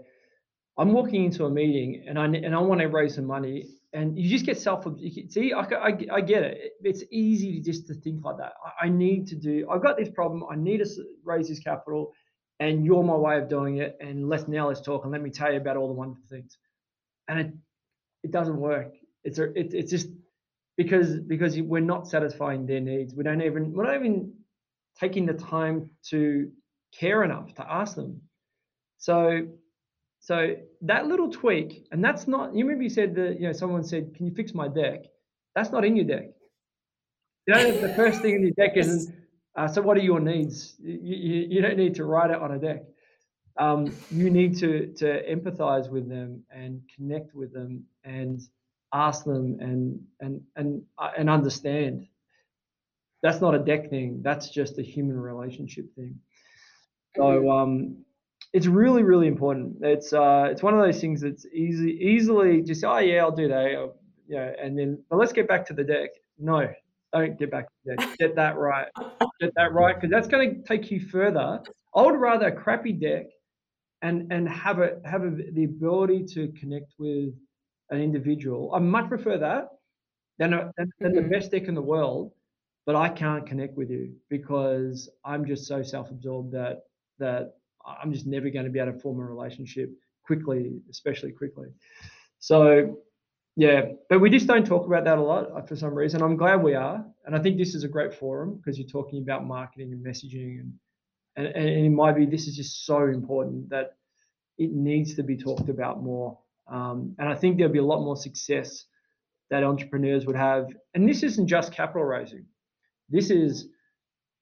I'm walking into a meeting and I and I want to raise some money, and you just get self. See, I, I, I get it. It- It's easy to just to think like that. I, I need to do. I've got this problem. I need to raise this capital, and you're my way of doing it. And let's now let's talk and let me tell you about all the wonderful things. And it it doesn't work. It's a it, it's just because because we're not satisfying their needs. We don't even we're not even taking the time to care enough to ask them. So so that little tweak, and that's not you remember you said that you know someone said, Can you fix my deck? That's not in your deck. You know, the first thing in your deck isn't uh, so what are your needs? You, you, you don't need to write it on a deck. Um, you need to to empathize with them and connect with them and ask them and and and uh, and understand. That's not a deck thing. That's just a human relationship thing. So um, it's really really important. It's uh, it's one of those things that's easy easily just oh yeah I'll do that. You know, and then but let's get back to the deck. No, don't get back to the deck. Get that right. Get that right because that's going to take you further. I would rather a crappy deck and and have a have a, the ability to connect with an individual. I much prefer that than, a, than, than the best deck in the world, but I can't connect with you because I'm just so self-absorbed that that I'm just never going to be able to form a relationship quickly, especially quickly. So yeah, but we just don't talk about that a lot uh, for some reason. I'm glad we are, and I think this is a great forum because you're talking about marketing and messaging, and, and and in my view, this is just so important that it needs to be talked about more. Um, and I think there'll be a lot more success that entrepreneurs would have. And this isn't just capital raising. This is,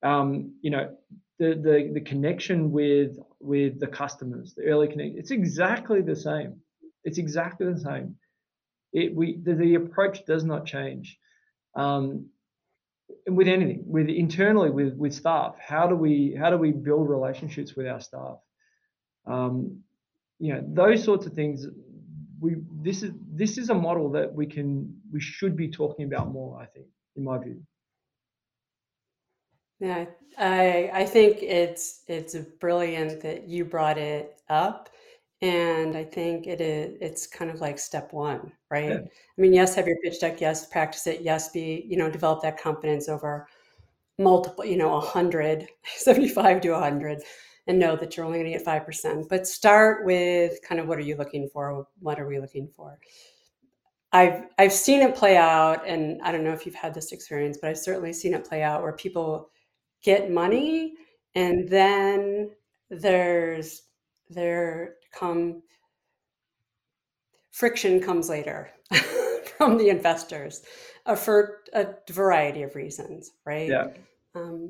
um, you know, the, the the connection with with the customers, the early connection. It's exactly the same. It's exactly the same. It we the, the approach does not change. Um, with anything, with internally with with staff, how do we how do we build relationships with our staff? Um, you know, those sorts of things. We this is this is a model that we can we should be talking about more. I think, in my view. Yeah, I I think it's it's brilliant that you brought it up, and I think it is it's kind of like step one, right? Yeah. I mean, yes, have your pitch deck, yes, practice it, yes, be you know develop that confidence over multiple, you know, 100, [LAUGHS] 75 to 100, and know that you're only going to get 5%. But start with kind of what are you looking for? What are we looking for? I've I've seen it play out, and I don't know if you've had this experience, but I've certainly seen it play out where people get money, and then there's there come friction comes later [LAUGHS] from the investors uh, for a variety of reasons, right? Yeah. Um,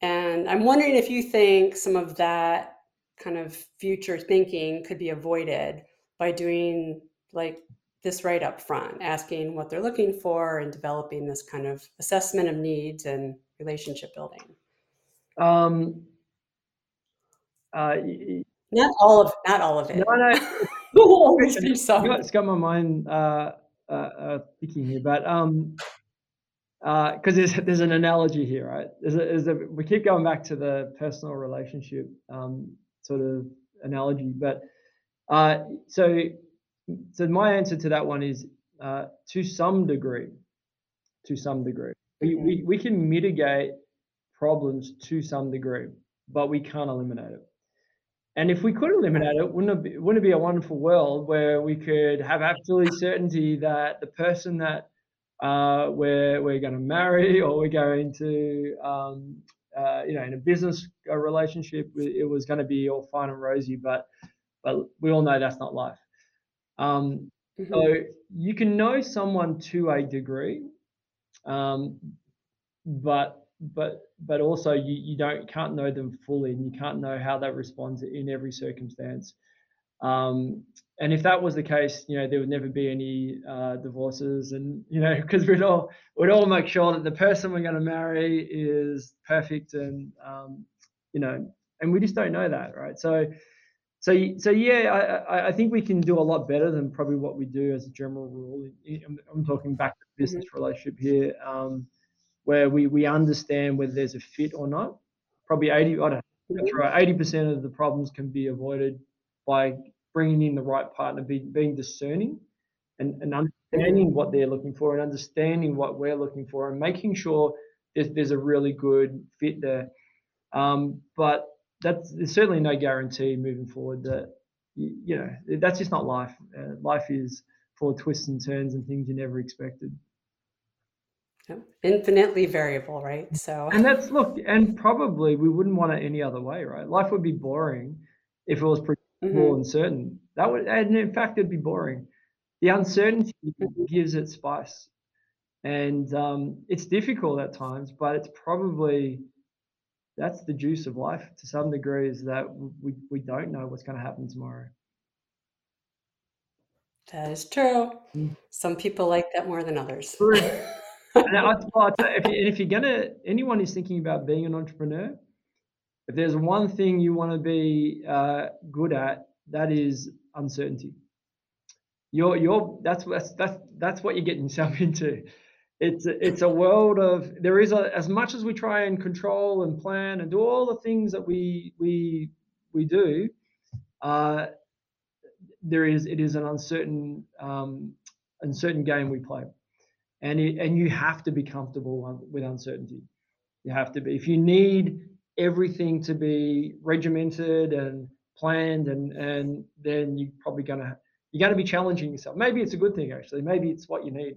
and I'm wondering if you think some of that kind of future thinking could be avoided by doing like this right up front, asking what they're looking for and developing this kind of assessment of needs and relationship building. Um, uh, Not all of not all of it. no, no, [LAUGHS] There'll always be some. got, it's got my mind uh, uh, uh, thinking here, but um, because there's there's an analogy here, right? There's a, there's a, we keep going back to the personal relationship um, sort of analogy, but uh, so so my answer to that one is uh, to some degree, to some degree, we, we we can mitigate problems to some degree, but we can't eliminate it. And if we could eliminate it, wouldn't it be, wouldn't it be a wonderful world where we could have absolute certainty that the person that uh, we're, we're going to marry [LAUGHS] or we're going to, um, uh, you know, in a business relationship, it was going to be all fine and rosy, but, but we all know that's not life. Um, mm-hmm. So you can know someone to a degree, um, but but but also you, you don't can't know them fully and you can't know how they respond in every circumstance. Um, and if that was the case you know there would never be any uh, divorces and you know because we'd all we'd all make sure that the person we're going to marry is perfect and um, you know and we just don't know that right? So so so yeah I, I think we can do a lot better than probably what we do as a general rule. I'm, I'm talking back to business mm-hmm. relationship here um, where we, we understand whether there's a fit or not. Probably 80, I don't that's right, 80% of the problems can be avoided by bringing in the right partner, be, being discerning and, and understanding what they're looking for and understanding what we're looking for and making sure there's, there's a really good fit there. Um, but that's there's certainly no guarantee moving forward that you, you know that's just not life. Uh, life is full of twists and turns and things you never expected infinitely variable, right? So, and that's look, and probably we wouldn't want it any other way, right? Life would be boring if it was predictable mm-hmm. and certain. That would, and in fact, it'd be boring. The uncertainty mm-hmm. gives it spice, and um, it's difficult at times, but it's probably that's the juice of life to some degree is that we, we don't know what's going to happen tomorrow. That is true. Mm. Some people like that more than others. [LAUGHS] and I, if, you, if you're gonna, anyone who's thinking about being an entrepreneur, if there's one thing you want to be uh, good at, that is uncertainty. You're, you're, that's that's that's that's what you're getting yourself [LAUGHS] into. It's it's a world of there is a, as much as we try and control and plan and do all the things that we we we do. Uh, there is it is an uncertain um, uncertain game we play and it, and you have to be comfortable with uncertainty. You have to be. If you need everything to be regimented and planned, and and then you're probably gonna you're gonna be challenging yourself. Maybe it's a good thing actually. Maybe it's what you need.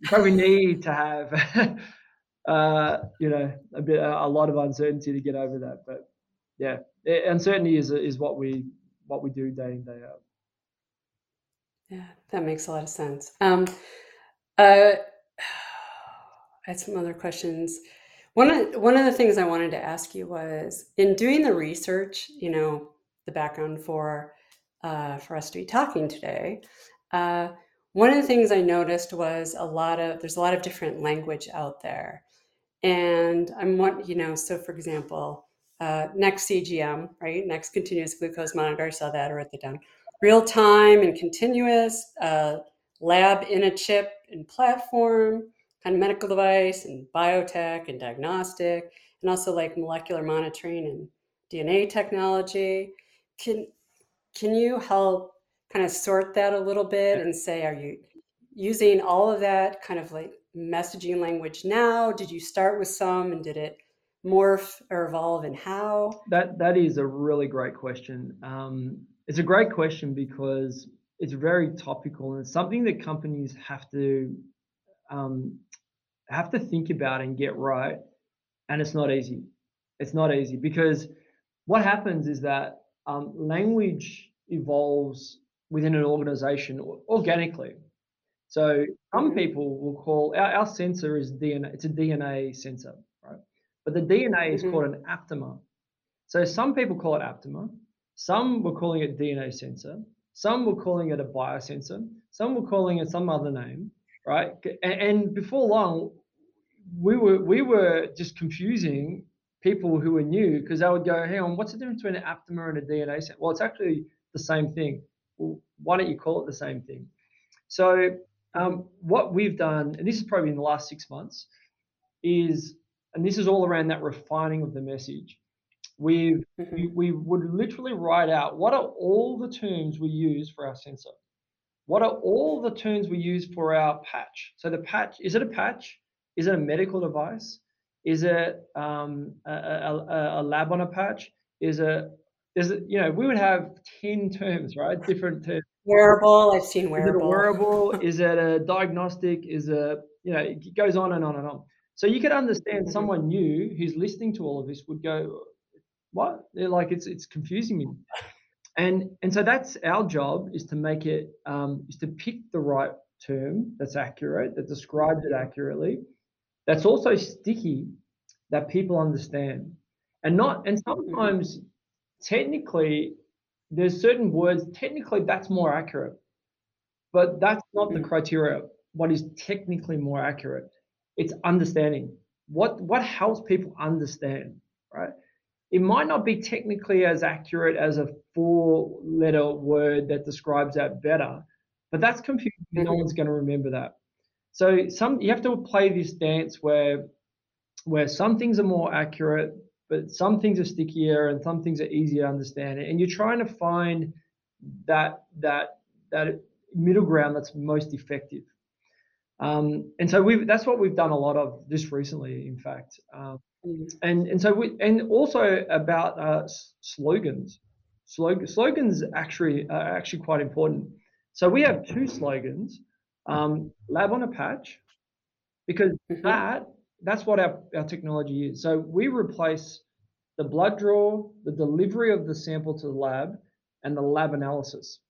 You probably need to have. [LAUGHS] uh, you know, a bit, a lot of uncertainty to get over that. But yeah, uncertainty is is what we what we do day in day out. Yeah, that makes a lot of sense. Um, uh, [SIGHS] I had some other questions. One of one of the things I wanted to ask you was in doing the research, you know, the background for uh, for us to be talking today. Uh, one of the things I noticed was a lot of there's a lot of different language out there, and I'm what you know. So, for example, uh, next CGM, right? Next continuous glucose monitor. I saw that. I wrote that down. Real time and continuous. Uh, lab in a chip and platform, kind of medical device and biotech and diagnostic, and also like molecular monitoring and DNA technology. Can can you help kind of sort that a little bit and say, are you using all of that kind of like messaging language now? Did you start with some and did it morph or evolve and how? That that is a really great question. Um, it's a great question because it's very topical and it's something that companies have to um, have to think about and get right. And it's not easy. It's not easy because what happens is that um, language evolves within an organization organically. So some mm-hmm. people will call our, our sensor is DNA. It's a DNA sensor, right? But the DNA is mm-hmm. called an aptamer. So some people call it aptamer. Some were calling it DNA sensor. Some were calling it a biosensor. Some were calling it some other name, right? And, and before long, we were we were just confusing people who were new because they would go, "Hang on, what's the difference between an aptamer and a DNA sensor?" Well, it's actually the same thing. Well, why don't you call it the same thing? So um, what we've done, and this is probably in the last six months, is, and this is all around that refining of the message. We've, Mhm. we, we would literally write out what are all the terms we use for our sensor? What are all the terms we use for our patch? So the patch, is it a patch? Is it a medical device? Is it um, a, a, a, lab on a patch? Is it, is it, you know, we would have 10 terms, right? Different terms. Wearable, I've seen wearable. Is it a wearable? [LAUGHS] is it a diagnostic? Is it, you know, it goes on and on and on. So you could understand Mhm. someone new who's listening to all of this would go, what? They're like, it's, it's confusing me. And, and so that's our job is to make it, um, is to pick the right term that's accurate, that describes it accurately, that's also sticky, that people understand. And not, and sometimes technically there's certain words, technically that's more accurate, but that's not the Mm. criteria. What is technically more accurate? It's understanding. What, what helps people understand, right? It might not be technically as accurate as a four letter word that describes that better, but that's confusing. No Mhm. one's going to remember that. So some you have to play this dance where where some things are more accurate, but some things are stickier and some things are easier to understand. And you're trying to find that that that middle ground that's most effective. Um, and so we've that's what we've done a lot of just recently, in fact. Um. And and so we and also about uh, slogans. Slog, slogans actually are actually quite important. So we have two slogans: um, "Lab on a patch," because Mhm. that that's what our, our technology is. So we replace the blood draw, the delivery of the sample to the lab, and the lab analysis.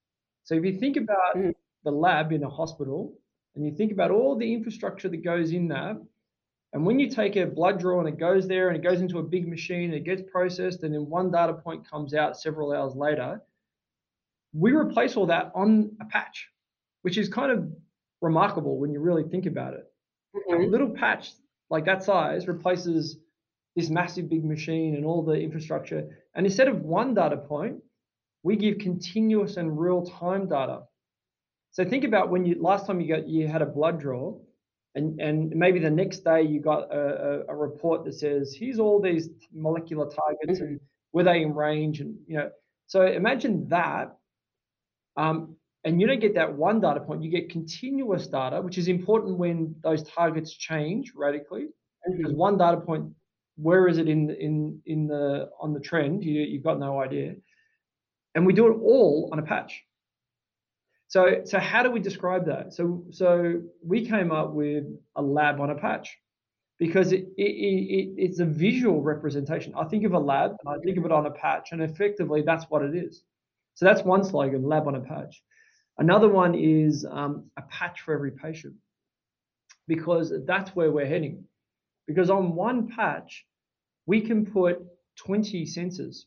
So if you think about Mhm. the lab in a hospital, and you think about all the infrastructure that goes in that, and when you take a blood draw and it goes there and it goes into a big machine, and it gets processed, and then one data point comes out several hours later, we replace all that on a patch, which is kind of remarkable when you really think about it. A Mhm. little patch like that size replaces this massive big machine and all the infrastructure. And instead of one data point, we give continuous and real time data. So think about when you last time you got you had a blood draw, and and maybe the next day you got a, a, a report that says here's all these molecular targets Mhm. and were they in range and you know. So imagine that, um, and you don't get that one data point. You get continuous data, which is important when those targets change radically. Because Mhm. one data point, where is it in in in the on the trend? You you've got no idea. And we do it all on a patch. So, so how do we describe that? So, so we came up with a lab on a patch because it, it, it, it's a visual representation. I think of a lab and I think of it on a patch, and effectively that's what it is. So that's one slogan: lab on a patch. Another one is um, a patch for every patient, because that's where we're heading. Because on one patch, we can put 20 sensors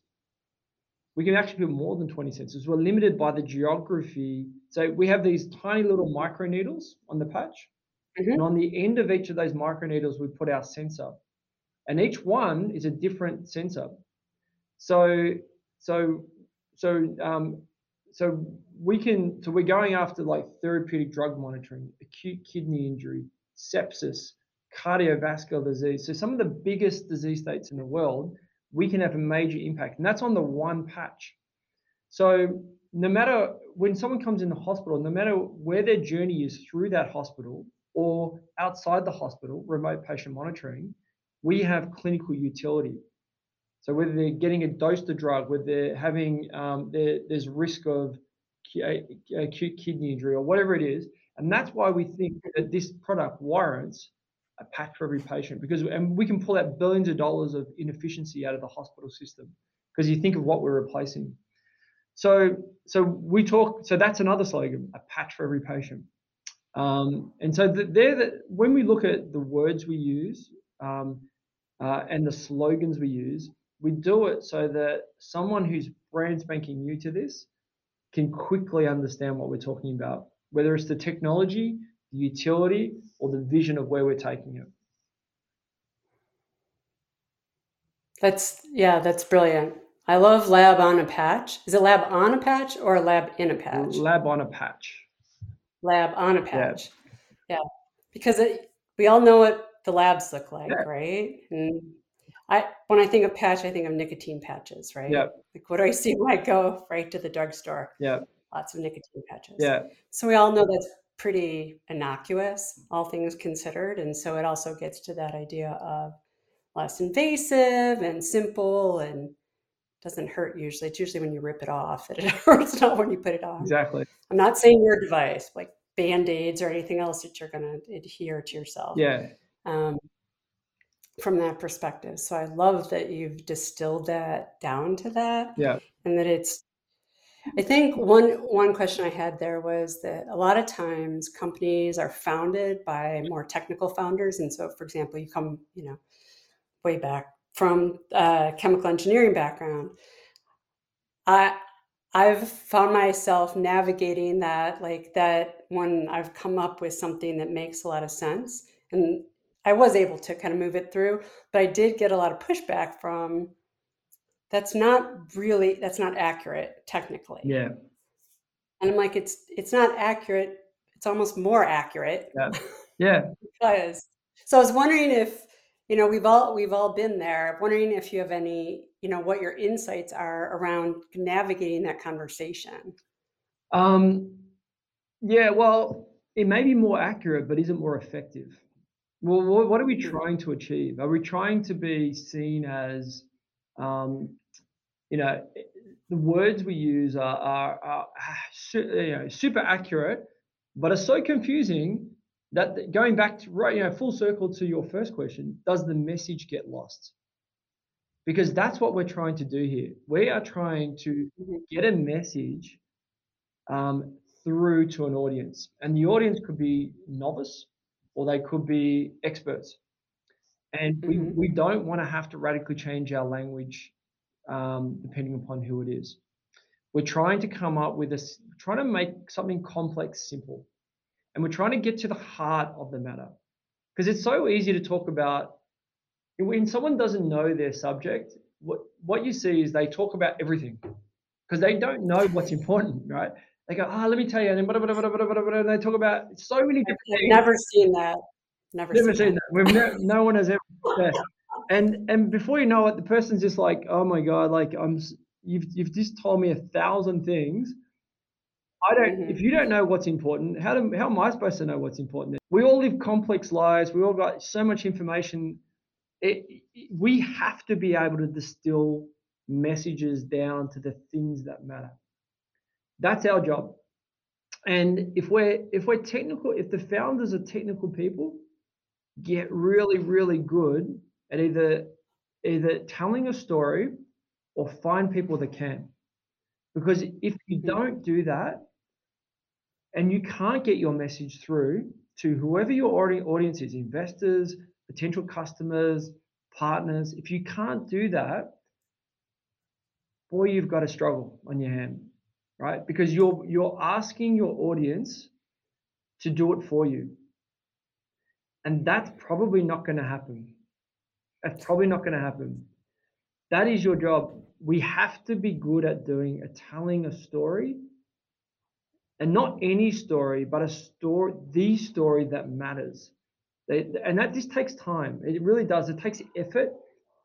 we can actually put more than 20 sensors. We're limited by the geography. So we have these tiny little microneedles on the patch. Mhm. And on the end of each of those microneedles, we put our sensor. And each one is a different sensor. So, so, so, um, so we can, so we're going after like therapeutic drug monitoring, acute kidney injury, sepsis, cardiovascular disease. So some of the biggest disease states in the world, we can have a major impact. And that's on the one patch. So no matter when someone comes in the hospital, no matter where their journey is through that hospital or outside the hospital, remote patient monitoring, we have clinical utility. So whether they're getting a dose of drug, whether they're having um, there, there's risk of acute kidney injury or whatever it is, and that's why we think that this product warrants a patch for every patient because and we can pull out billions of dollars of inefficiency out of the hospital system because you think of what we're replacing. So so we talk. So that's another slogan: a patch for every patient. Um, and so the, they're the, when we look at the words we use um, uh, and the slogans we use, we do it so that someone who's brand spanking new to this can quickly understand what we're talking about, whether it's the technology, the utility, or the vision of where we're taking it. That's yeah, that's brilliant. I love lab on a patch. Is it lab on a patch or lab in a patch? Lab on a patch. Lab on a Yeah. patch. Yeah, because it, we all know what the labs look like, Yeah. right? And I, when I think of patch, I think of nicotine patches, right? Yeah. Like, what do I see when I go right to the drugstore? Yeah. Lots of nicotine patches. Yeah. So we all know that's pretty innocuous, all things considered. And so it also gets to that idea of less invasive and simple and doesn't hurt usually. It's usually when you rip it off that it [LAUGHS] hurts, not when you put it on. Exactly. I'm not saying your device, like band-aids or anything else that you're going to adhere to yourself. Yeah. Um, from that perspective. So I love that you've distilled that down to that. Yeah. And that it's I think one one question I had there was that a lot of times companies are founded by more technical founders. And so for example, you come, you know, way back from a chemical engineering background. I I've found myself navigating that like that when I've come up with something that makes a lot of sense. And I was able to kind of move it through, but I did get a lot of pushback from that's not really that's not accurate technically. Yeah. And I'm like, it's it's not accurate. It's almost more accurate. Yeah. [LAUGHS] Yeah. because so I was wondering if you know we've all we've all been there. wondering if you have any you know what your insights are around navigating that conversation. Um, yeah, well, it may be more accurate, but isn't more effective. Well, what, what are we Hmm. trying to achieve? Are we trying to be seen as, um, you know, the words we use are, are, are ah, you know, super accurate, but are so confusing that going back to right, you know, full circle to your first question, does the message get lost? Because that's what we're trying to do here. We are trying to Mhm. get a message um, through to an audience. And the audience could be novice or they could be experts. And we, Mhm. we don't want to have to radically change our language um, depending upon who it is. We're trying to come up with this, trying to make something complex simple. And we're trying to get to the heart of the matter. Because it's so easy to talk about when someone doesn't know their subject, what, what you see is they talk about everything because they don't know what's important, right? They go, ah, let me tell you, and then blah, blah, blah, blah, blah, blah, and they talk about so many different I've things. never seen that. Never, Never seen, seen that. We've never, no one has ever. Yeah. And and before you know it, the person's just like, oh my god, like I'm. You've you've just told me a thousand things. I don't. If you don't know what's important, how do how am I supposed to know what's important? We all live complex lives. We all got so much information. It, it- we have to be able to distill messages down to the things that matter. That's our job. And if we're if we're technical, if the founders are technical people, get really really good at either either telling a story or find people that can. Because if you Mhm. don't do that and you can't get your message through to whoever your audience is, investors, potential customers, partners, if you can't do that, boy, you've got a struggle on your hand, right? Because you're you're asking your audience to do it for you. And that's probably not going to happen. That's probably not going to happen. That is your job. We have to be good at doing a telling a story. And not any story, but a story, the story that matters. And that just takes time. It really does. It takes effort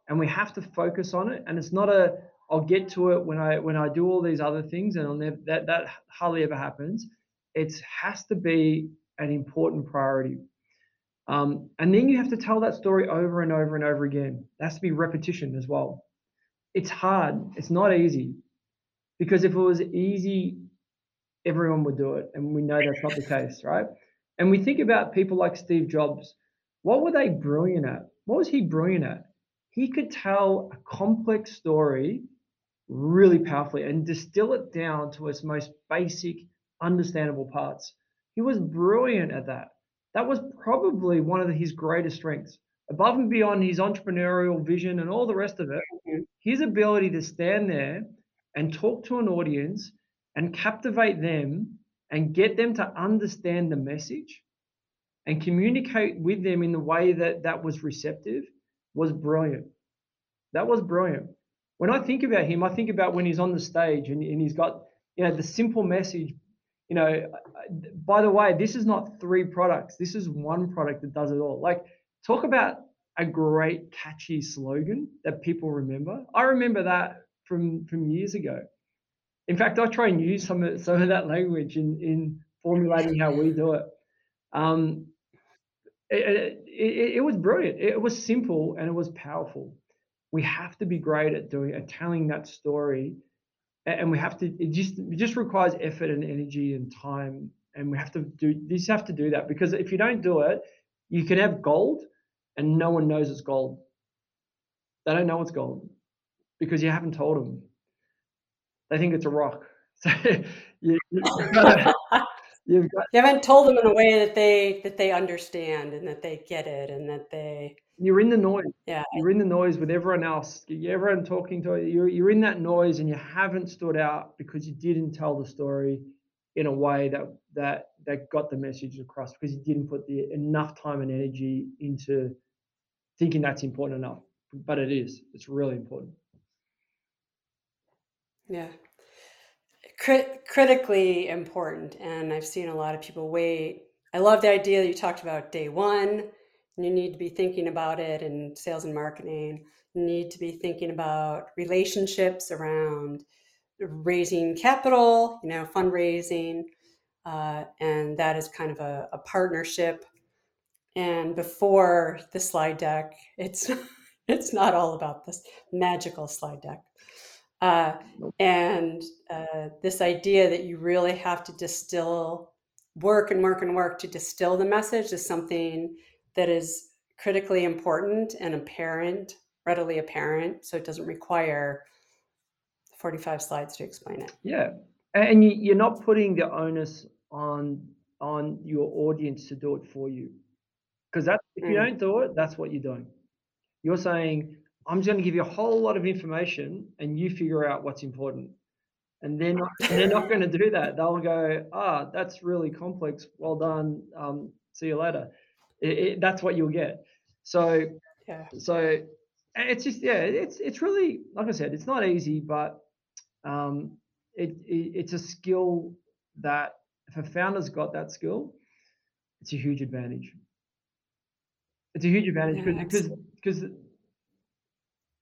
and we have to focus on it. And it's not a I'll get to it when I when I do all these other things and never that that hardly ever happens. It has to be an important priority. Um, and then you have to tell that story over and over and over again. There has to be repetition as well. It's hard. It's not easy. Because if it was easy, everyone would do it. And we know that's not the case, right? And we think about people like Steve Jobs. What were they brilliant at? What was he brilliant at? He could tell a complex story really powerfully and distill it down to its most basic, understandable parts. He was brilliant at that. That was probably one of his greatest strengths. Above and beyond his entrepreneurial vision and all the rest of it, his ability to stand there and talk to an audience and captivate them and get them to understand the message and communicate with them in the way that that was receptive was brilliant. That was brilliant. When I think about him, I think about when he's on the stage and, and he's got, you know, the simple message, you know, by the way, this is not three products. This is one product that does it all. Like, talk about a great catchy slogan that people remember. I remember that from from years ago. In fact, I try and use some of some of that language in in formulating how we do it. Um, it, it, it was brilliant. It was simple and it was powerful. We have to be great at doing at telling that story, and we have to. It just it just requires effort and energy and time, and we have to do. You just have to do that because if you don't do it, you can have gold, and no one knows it's gold. They don't know it's gold because you haven't told them. They think it's a rock. [LAUGHS] So you, [LAUGHS] you've got you haven't told them in a way that they that they understand and that they get it and that they you're in the noise. Yeah. You're in the noise with everyone else. You're everyone talking to you. You're in that noise and you haven't stood out because you didn't tell the story in a way that that that got the message across because you didn't put the enough time and energy into thinking that's important enough. But it is. It's really important. Yeah crit- critically important. And I've seen a lot of people wait. I love the idea that you talked about day one. You need to be thinking about it in sales and marketing. You need to be thinking about relationships around raising capital, you know, fundraising. Uh, and that is kind of a, a partnership. And before the slide deck, it's [LAUGHS] it's not all about this magical slide deck. Uh, and uh, this idea that you really have to distill, work and work and work to distill the message is something that is critically important and apparent, readily apparent. So it doesn't require 45 slides to explain it. Yeah. And you, you're not putting the onus on on your audience to do it for you because that if you mm. don't do it that's what you're doing you're saying I'm just going to give you a whole lot of information and you figure out what's important. And they're not, they're not going to do that. They'll go, ah, that's really complex. Well done. Um, see you later. It, it, that's what you'll get. So, yeah. So it's just yeah, it's it's really like I said, it's not easy, but um, it, it it's a skill that if a founder's got that skill, it's a huge advantage. It's a huge advantage yeah, because because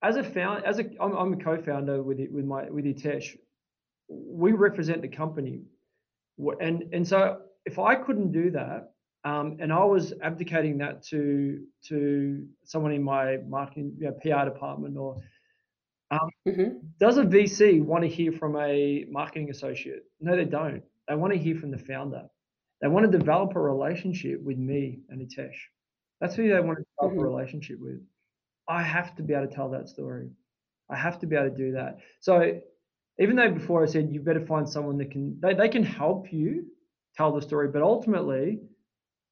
as a found as a I'm, I'm a co-founder with it with my with Hitesh. We represent the company, and and so if I couldn't do that, um, and I was abdicating that to to someone in my marketing you know, PR department or um, mm-hmm. does a VC want to hear from a marketing associate? No, they don't. They want to hear from the founder. They want to develop a relationship with me and Hitesh. That's who they want to develop mm-hmm. a relationship with. I have to be able to tell that story. I have to be able to do that. So even though before I said you better find someone that can they, they can help you tell the story, but ultimately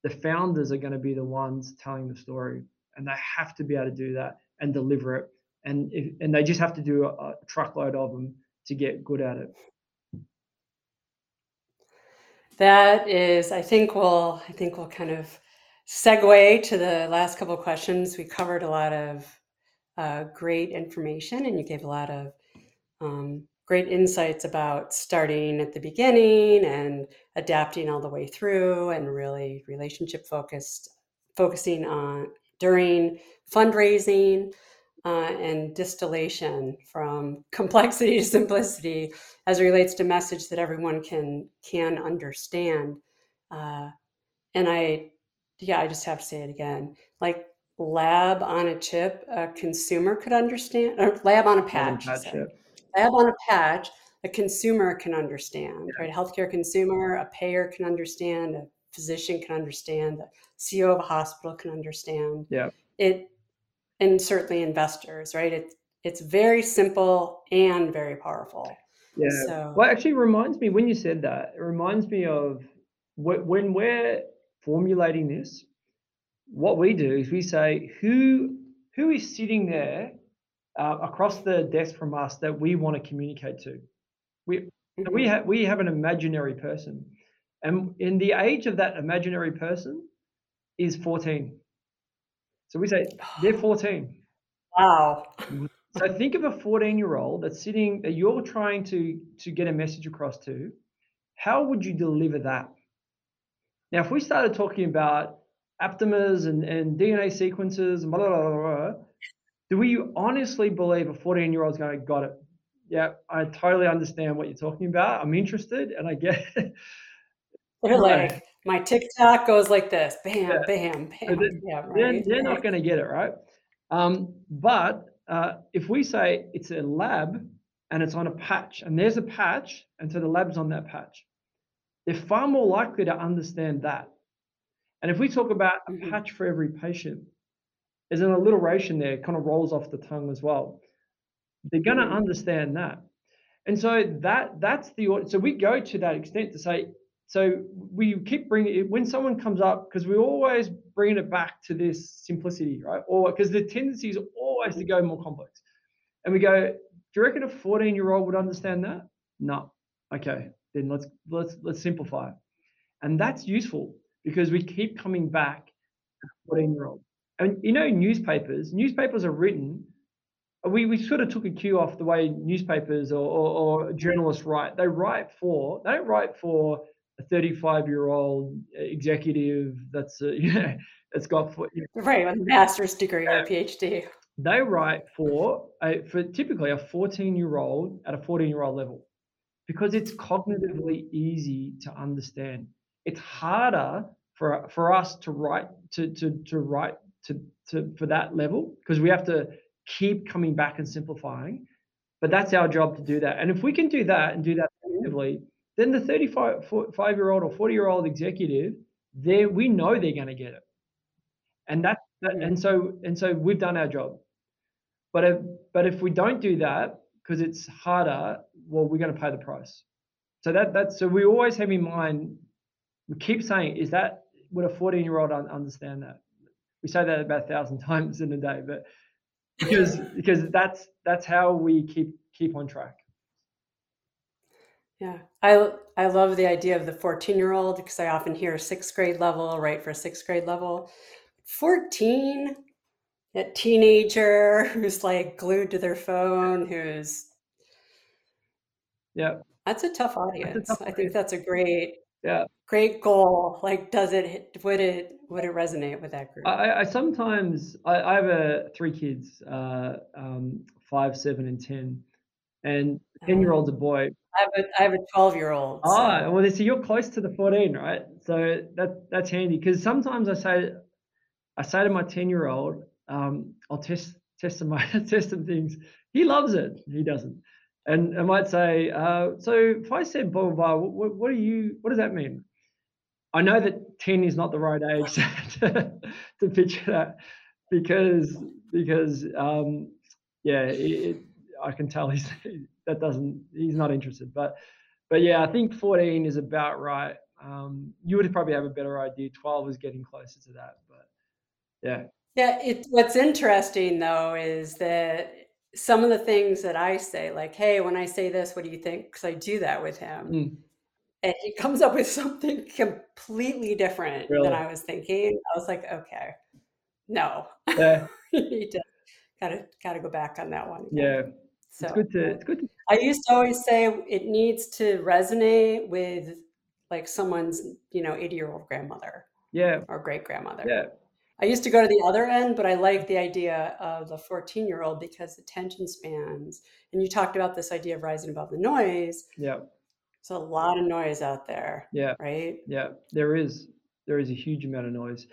the founders are going to be the ones telling the story and they have to be able to do that and deliver it. And if, and they just have to do a, a truckload of them to get good at it. That is, I think we'll, I think we'll kind of segue to the last couple questions. We covered a lot of uh, great information, and you gave a lot of um, great insights about starting at the beginning and adapting all the way through, and really relationship focused, focusing on during fundraising. Uh, and distillation from [LAUGHS] complexity to simplicity as it relates to message that everyone can can understand uh, and i yeah, I just have to say it again. Like lab on a chip, a consumer could understand, or lab on a patch. Lab, patch, lab on a patch, a consumer can understand, yeah. right? A healthcare consumer, a payer can understand, a physician can understand, the CEO of a hospital can understand. Yeah. It, and certainly investors, right? It's it's very simple and very powerful. Yeah. So, well, actually, reminds me when you said that. It reminds me of when we're formulating this, what we do is we say who who is sitting there uh, across the desk from us that we want to communicate to. We we have we have an imaginary person, and in the age of that imaginary person is fourteen. So we say they're fourteen. Wow. So think of a 14 year old that's sitting that you're trying to to get a message across to how would you deliver that? Now, if we started talking about aptamers and, and DNA sequences and blah, blah, blah, blah, do we honestly believe a 14 year old is going to got it? Yeah, I totally understand what you're talking about. I'm interested and I get it. They're [LAUGHS] like, my TikTok goes like this bam, yeah. bam, bam. They're, yeah, right? they're, they're not going to get it, right? Um, but uh, if we say it's a lab and it's on a patch, and there's a patch, and so the lab's on that patch, they're far more likely to understand that. And if we talk about a mm-hmm. patch for every patient, there's an alliteration there, kind of rolls off the tongue as well. They're going to mm-hmm. understand that. And so that that's the so we go to that extent to say so we keep bringing it when someone comes up because we always bring it back to this simplicity, right? Or because the tendency is always to go more complex, and we go, do you reckon a 14 year old would understand that? No. Okay, then let's let's let's simplify and that's useful because we keep coming back to 14 year old. And you know, newspapers newspapers are written we, we sort of took a cue off the way newspapers or, or, or, journalists write. They write for they don't write for a 35 year old executive that's uh, [LAUGHS] yeah that's got for, you know, right a master's degree or a PhD. They write for a, for typically a 14 year old at a 14 year old level because it's cognitively easy to understand. It's harder for for us to write to to to write to to for that level because we have to keep coming back and simplifying. But that's our job to do that. And if we can do that and do that effectively, then the 35 year old or 40 year old executive, there we know they're going to get it. And that, that mm-hmm. and so and so we've done our job. But if but if we don't do that because it's harder, well, we're going to pay the price. So that that's so we always have in mind. We keep saying, is that would a 14 year old understand that? We say that about a thousand [LAUGHS] times in a day, but because [LAUGHS] because that's that's how we keep keep on track. Yeah, I I love the idea of the 14 year old because I often hear sixth grade level, right? For sixth grade level, 14, a teenager who's like glued to their phone, who's yeah, that's a tough audience. A tough I think that's a great yeah great goal. Like, does it would it would it resonate with that group? I, I sometimes I, I have a three kids, uh, um, five, seven, and ten, and ten year old's a boy. I have a I have a twelve year old. So. Oh well, so you're close to the fourteen, right? So that that's handy because sometimes I say I say to my ten year old, um, I'll test test some [LAUGHS] test some things. He loves it. He doesn't. And I might say, uh, so if I said blah blah blah, what, what do you? What does that mean? I know that ten is not the right age [LAUGHS] to, to picture that because because um, yeah, it, I can tell he's that doesn't he's not interested. But but yeah, I think 14 is about right. Um, you would probably have a better idea. 12 is getting closer to that, but yeah. Yeah, it, what's interesting though is that some of the things that I say, like, "Hey, when I say this, what do you think?" Because I do that with him, mm. and he [LAUGHS] comes up with something completely different really? than I was thinking. I was like, "Okay, no, yeah. [LAUGHS] you just gotta gotta go back on that one." Again. Yeah, so it's good to it's good to I used to always say it needs to resonate with like someone's, you know, 80 year old grandmother. Yeah. Or great grandmother. Yeah. I used to go to the other end, but I like the idea of the 14 year old because attention spans, and you talked about this idea of rising above the noise. Yeah. There's a lot of noise out there. Yeah. Right. Yeah. There is. There is a huge amount of noise.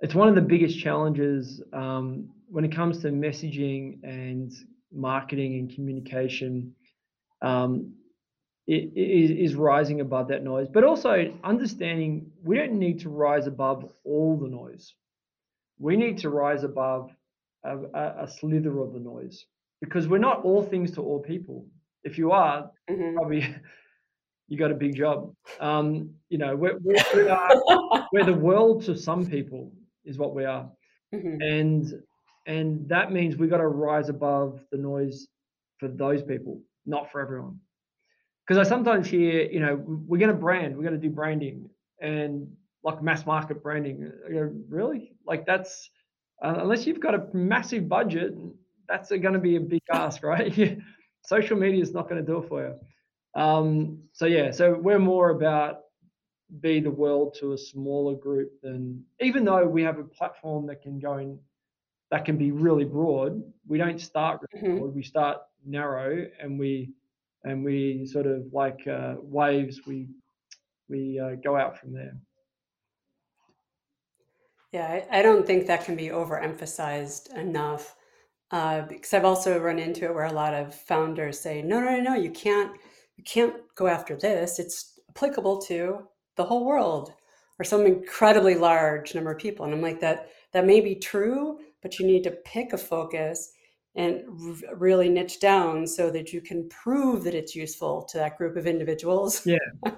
It's one of the biggest challenges um, when it comes to messaging and marketing and communication um, is, is rising above that noise, but also understanding we don't need to rise above all the noise. We need to rise above a, a, a slither of the noise because we're not all things to all people. If you are, mm-hmm. probably [LAUGHS] you got a big job. Um, you know, we're, we're, [LAUGHS] we are, we're the world to some people, is what we are. Mm-hmm. And and that means we got to rise above the noise for those people, not for everyone. Because I sometimes hear, you know, we're going to brand, we're going to do branding, and like mass market branding. You know, really, like that's uh, unless you've got a massive budget, that's going to be a big ask, [LAUGHS] right? [LAUGHS] Social media is not going to do it for you. Um, so yeah, so we're more about be the world to a smaller group than even though we have a platform that can go in that can be really broad. We don't start really Mhm. broad. We start narrow, and we and we sort of like uh, waves. We we uh, go out from there. Yeah, I, I don't think that can be overemphasized enough. Uh, because I've also run into it where a lot of founders say, no, no, no, no, you can't, you can't go after this. It's applicable to the whole world or some incredibly large number of people. And I'm like, that that may be true, but you need to pick a focus and r- really niche down so that you can prove that it's useful to that group of individuals Yeah. [LAUGHS]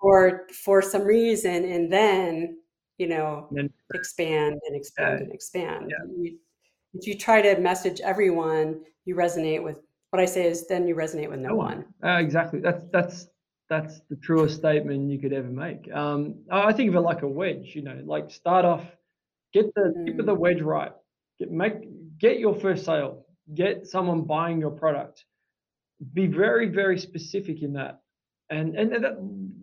for for some reason, and then you know And expand and expand Yeah. and expand. Yeah. You, if you try to message everyone, you resonate with what I say is then you resonate with no No one. one. uh, exactly. That's that's that's the truest statement you could ever make. Um, I think of it like a wedge. You know, like start off, get the get the Mm, wedge right. Get make get your first sale. Get someone buying your product. Be very very specific in that, and and that,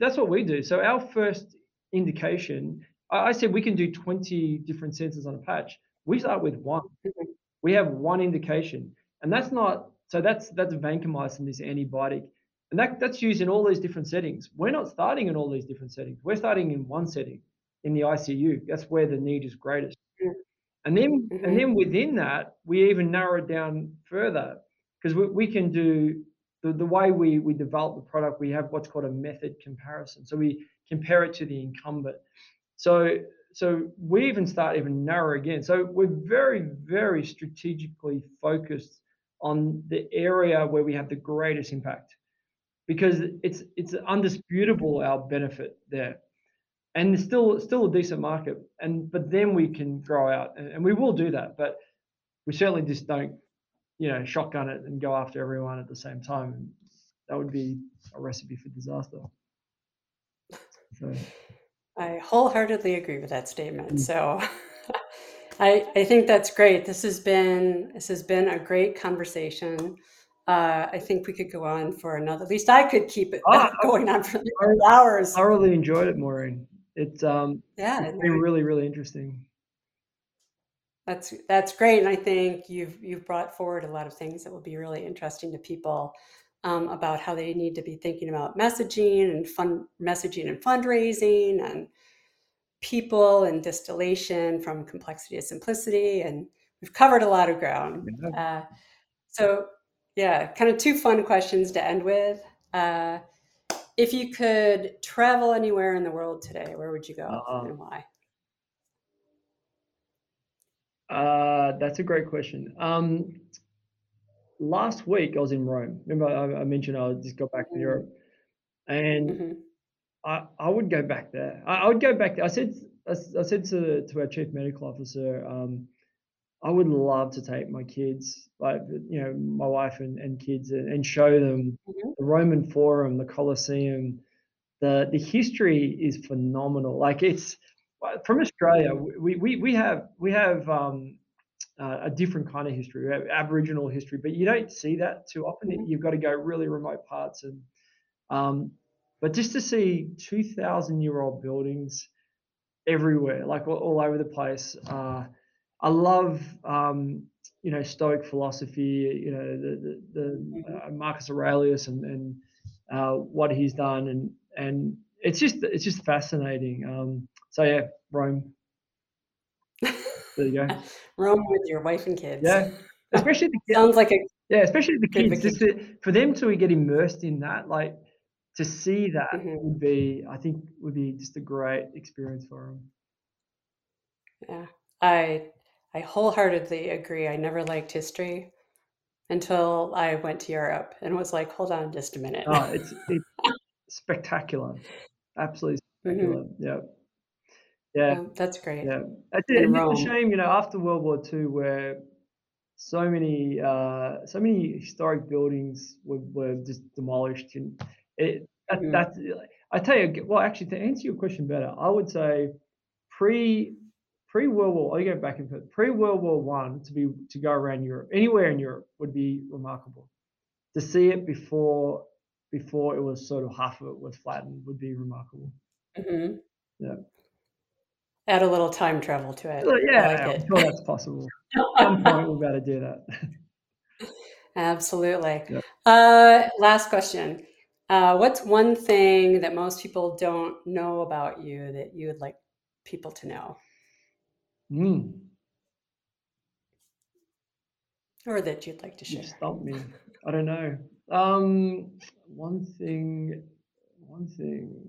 that's what we do. So our first indication, I, said we can do twenty different sensors on a patch. We start with one mhm, we have one indication, and that's not so that's that's vancomycin, this antibiotic, and that that's used in all these different settings. We're not starting in all these different settings. We're starting in one setting, in the ICU. That's where the need is greatest. mm, And then and mhm, then within that, we even narrow it down further because we, we can do the, the way we, we develop the product, we have what's called a method comparison. So we compare it to the incumbent. So so we even start even narrower again. So we're very, very strategically focused on the area where we have the greatest impact because it's it's undisputable our benefit there. And it's still still a decent market. And but then we can grow out and, and we will do that. But we certainly just don't, you know, shotgun it and go after everyone at the same time. That would be a recipe for disaster. So I wholeheartedly agree with that statement. mm, So [LAUGHS] I I think that's great. This has been this has been a great conversation. Uh, I think we could go on for another. At least I could keep it ah, [LAUGHS] going on for [LAUGHS] hours. I thoroughly enjoyed it, Maureen. It's um Yeah, it's been really, really interesting. That's that's great, and I think you've you've brought forward a lot of things that will be really interesting to people um, about how they need to be thinking about messaging and fund messaging and fundraising and people and distillation from complexity to simplicity, and we've covered a lot of ground. Uh, so yeah, kind of two fun questions to end with. Uh, if you could travel anywhere in the world today, where would you go Uh, and why? uh, that's a great question. Um, last week I was in Rome. Remember I, I mentioned I just got back from Mm, Europe, and mhm, I, I would go back there. I, I would go back there. I said I, I said to to our chief medical officer, um, I would love to take my kids, like you know, my wife and, and kids, and, and show them mhm, the Roman Forum, the Colosseum. The the history is phenomenal. Like it's from Australia. We we, we have we have um, uh, a different kind of history. Aboriginal history, but you don't see that too often. mhm. You've got to go really remote parts and um, but just to see 2,000 year old buildings everywhere, like all, all over the place. Uh, I love, um, you know, Stoic philosophy, you know, the, the, the Mhm. uh, Marcus Aurelius and, and uh, what he's done. And, and it's just, it's just fascinating. Um, so yeah, Rome, there you go. [LAUGHS] Rome with your wife and kids. Yeah. Especially the [LAUGHS] kids. Sounds like a Yeah, especially the kids, just to, for them to get immersed in that, like to see that Mhm. would be, I think, would be just a great experience for them. Yeah. I I wholeheartedly agree. I never liked history until I went to Europe and was like, hold on just a minute. Oh, it's [LAUGHS] it's spectacular, absolutely hmm spectacular. Yeah, yeah, Yeah, that's great. yeah. It's a, And and it's a shame, you know, after World War II, where so many uh, so many historic buildings were, were just demolished, and it that, hmm that's I tell you, well, actually, to answer your question better, I would say pre pre World War. I go back and forth. Pre World War One to be to go around Europe, anywhere in Europe would be remarkable. To see it before before it was sort of half of it was flattened would be remarkable. hmm Yeah. Add a little time travel to it. So, I yeah, like I'm sure that's possible. At some point, we've got to do that. [LAUGHS] Absolutely. Yep. Uh, last question. Uh, what's one thing that most people don't know about you that you would like people to know Mm, or that you'd like to you share? stumped me. I don't know. Um, one thing, one thing.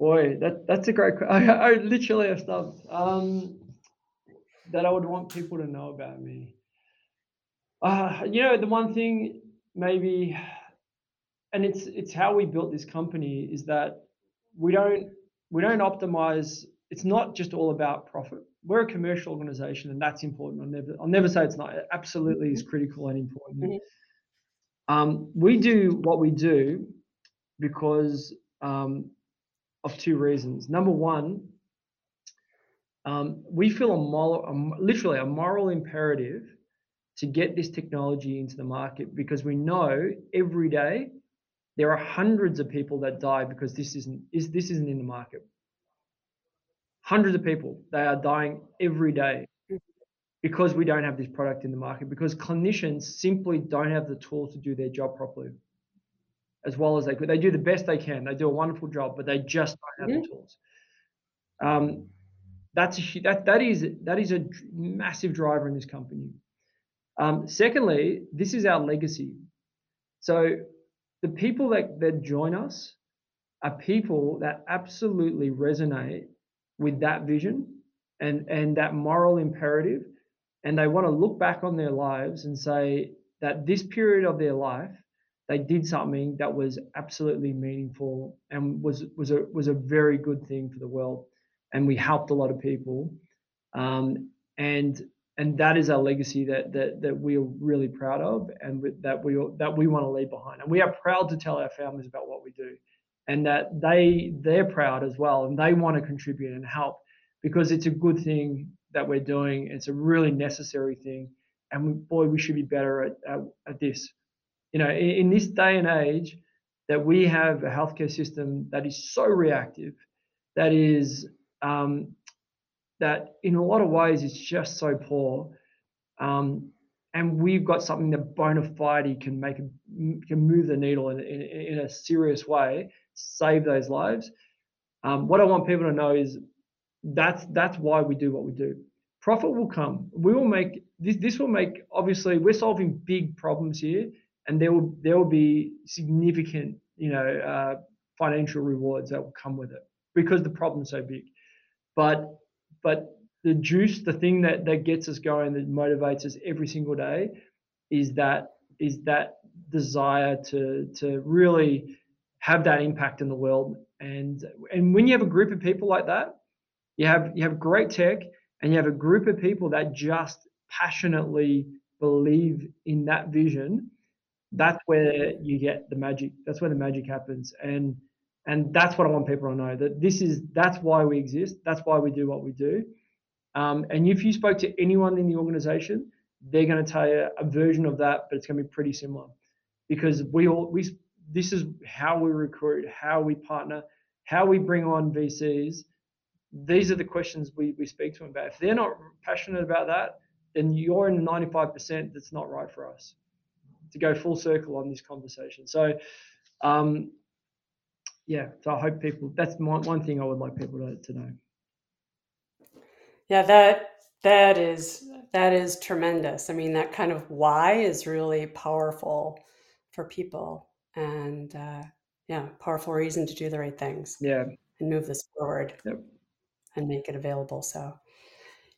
Boy, that that's a great. [LAUGHS] I, I literally have stumped. Um, that I would want people to know about me. Uh, you know, the one thing maybe, and it's it's how we built this company is that we don't we don't optimize. It's not just all about profit. We're a commercial organization, and that's important. I'll never I'll never say it's not. It absolutely is critical and important. Mhm. Um, we do what we do because um, of two reasons. Number one, um, we feel a moral, a literally a moral imperative to get this technology into the market because we know every day there are hundreds of people that die because this isn't is this isn't in the market. Hundreds of people they are dying every day because we don't have this product in the market because clinicians simply don't have the tools to do their job properly as well as they could. They do the best they can. They do a wonderful job, but they just don't have the tools. Um, that's a, that that is that is a massive driver in this company. Um, secondly, this is our legacy. So the people that that join us are people that absolutely resonate with that vision and and that moral imperative, and they want to look back on their lives and say that this period of their life they did something that was absolutely meaningful and was was a was a very good thing for the world and we helped a lot of people. Um, and and that is our legacy that that that we are really proud of and that we that we want to leave behind. And we are proud to tell our families about what we do and that they they're proud as well and they want to contribute and help because it's a good thing that we're doing. It's a really necessary thing. And we, boy we should be better at, at, at this you know in, this day and age that we have a healthcare system that is so reactive that is um, that in a lot of ways is just so poor um, and we've got something that bona fide can make can move the needle in, in, in a serious way save those lives. Um, what i want people to know is that's that's why we do what we do. Profit will come. We will make this this will make obviously we're solving big problems here and there will there will be significant you know uh, financial rewards that will come with it because the problem's so big. But but the juice the thing that that gets us going that motivates us every single day is that is that desire to to really have that impact in the world. And and when you have a group of people like that you have you have great tech and you have a group of people that just passionately believe in that vision that's where you get the magic that's where the magic happens. And and that's what i want people to know that this is that's why we exist. That's why we do what we do. Um, and if you spoke to anyone in the organization they're going to tell you a version of that but it's going to be pretty similar. Because we all we this is how we recruit how we partner how we bring on vcs these are the questions we, we speak to them about. If they're not passionate about that then you're in the 95% that's not right for us to go full circle on this conversation. So, um, yeah, so I hope people, that's my, one thing I would like people to, to know. Yeah, that that is that is tremendous. I mean, that kind of why is really powerful for people, and uh, yeah, powerful reason to do the right things Yeah, and move this forward Yep. and make it available. So,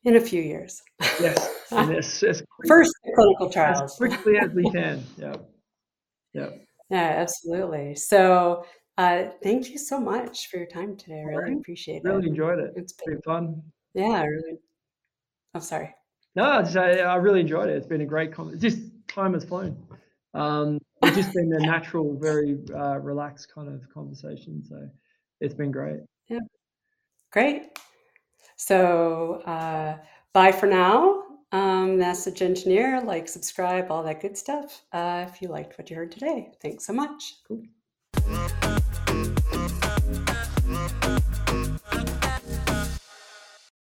in a few years, yes, [LAUGHS] as, as, first clinical as trials. quickly as we can. Yeah, yeah. Yeah, absolutely. So, uh, thank you so much for your time today. I really Alright. appreciate Really it. Really enjoyed it. It's been, been fun. yeah, I really. I'm sorry. No, I just, I, I really enjoyed it. It's been a great con Just time has flown. Um, it's just been a natural, very uh, relaxed kind of conversation. So it's been great. Yeah, great. So, uh, bye for now. um, message engineer, like, subscribe, all that good stuff. Uh, if you liked what you heard today, thanks so much. Cool.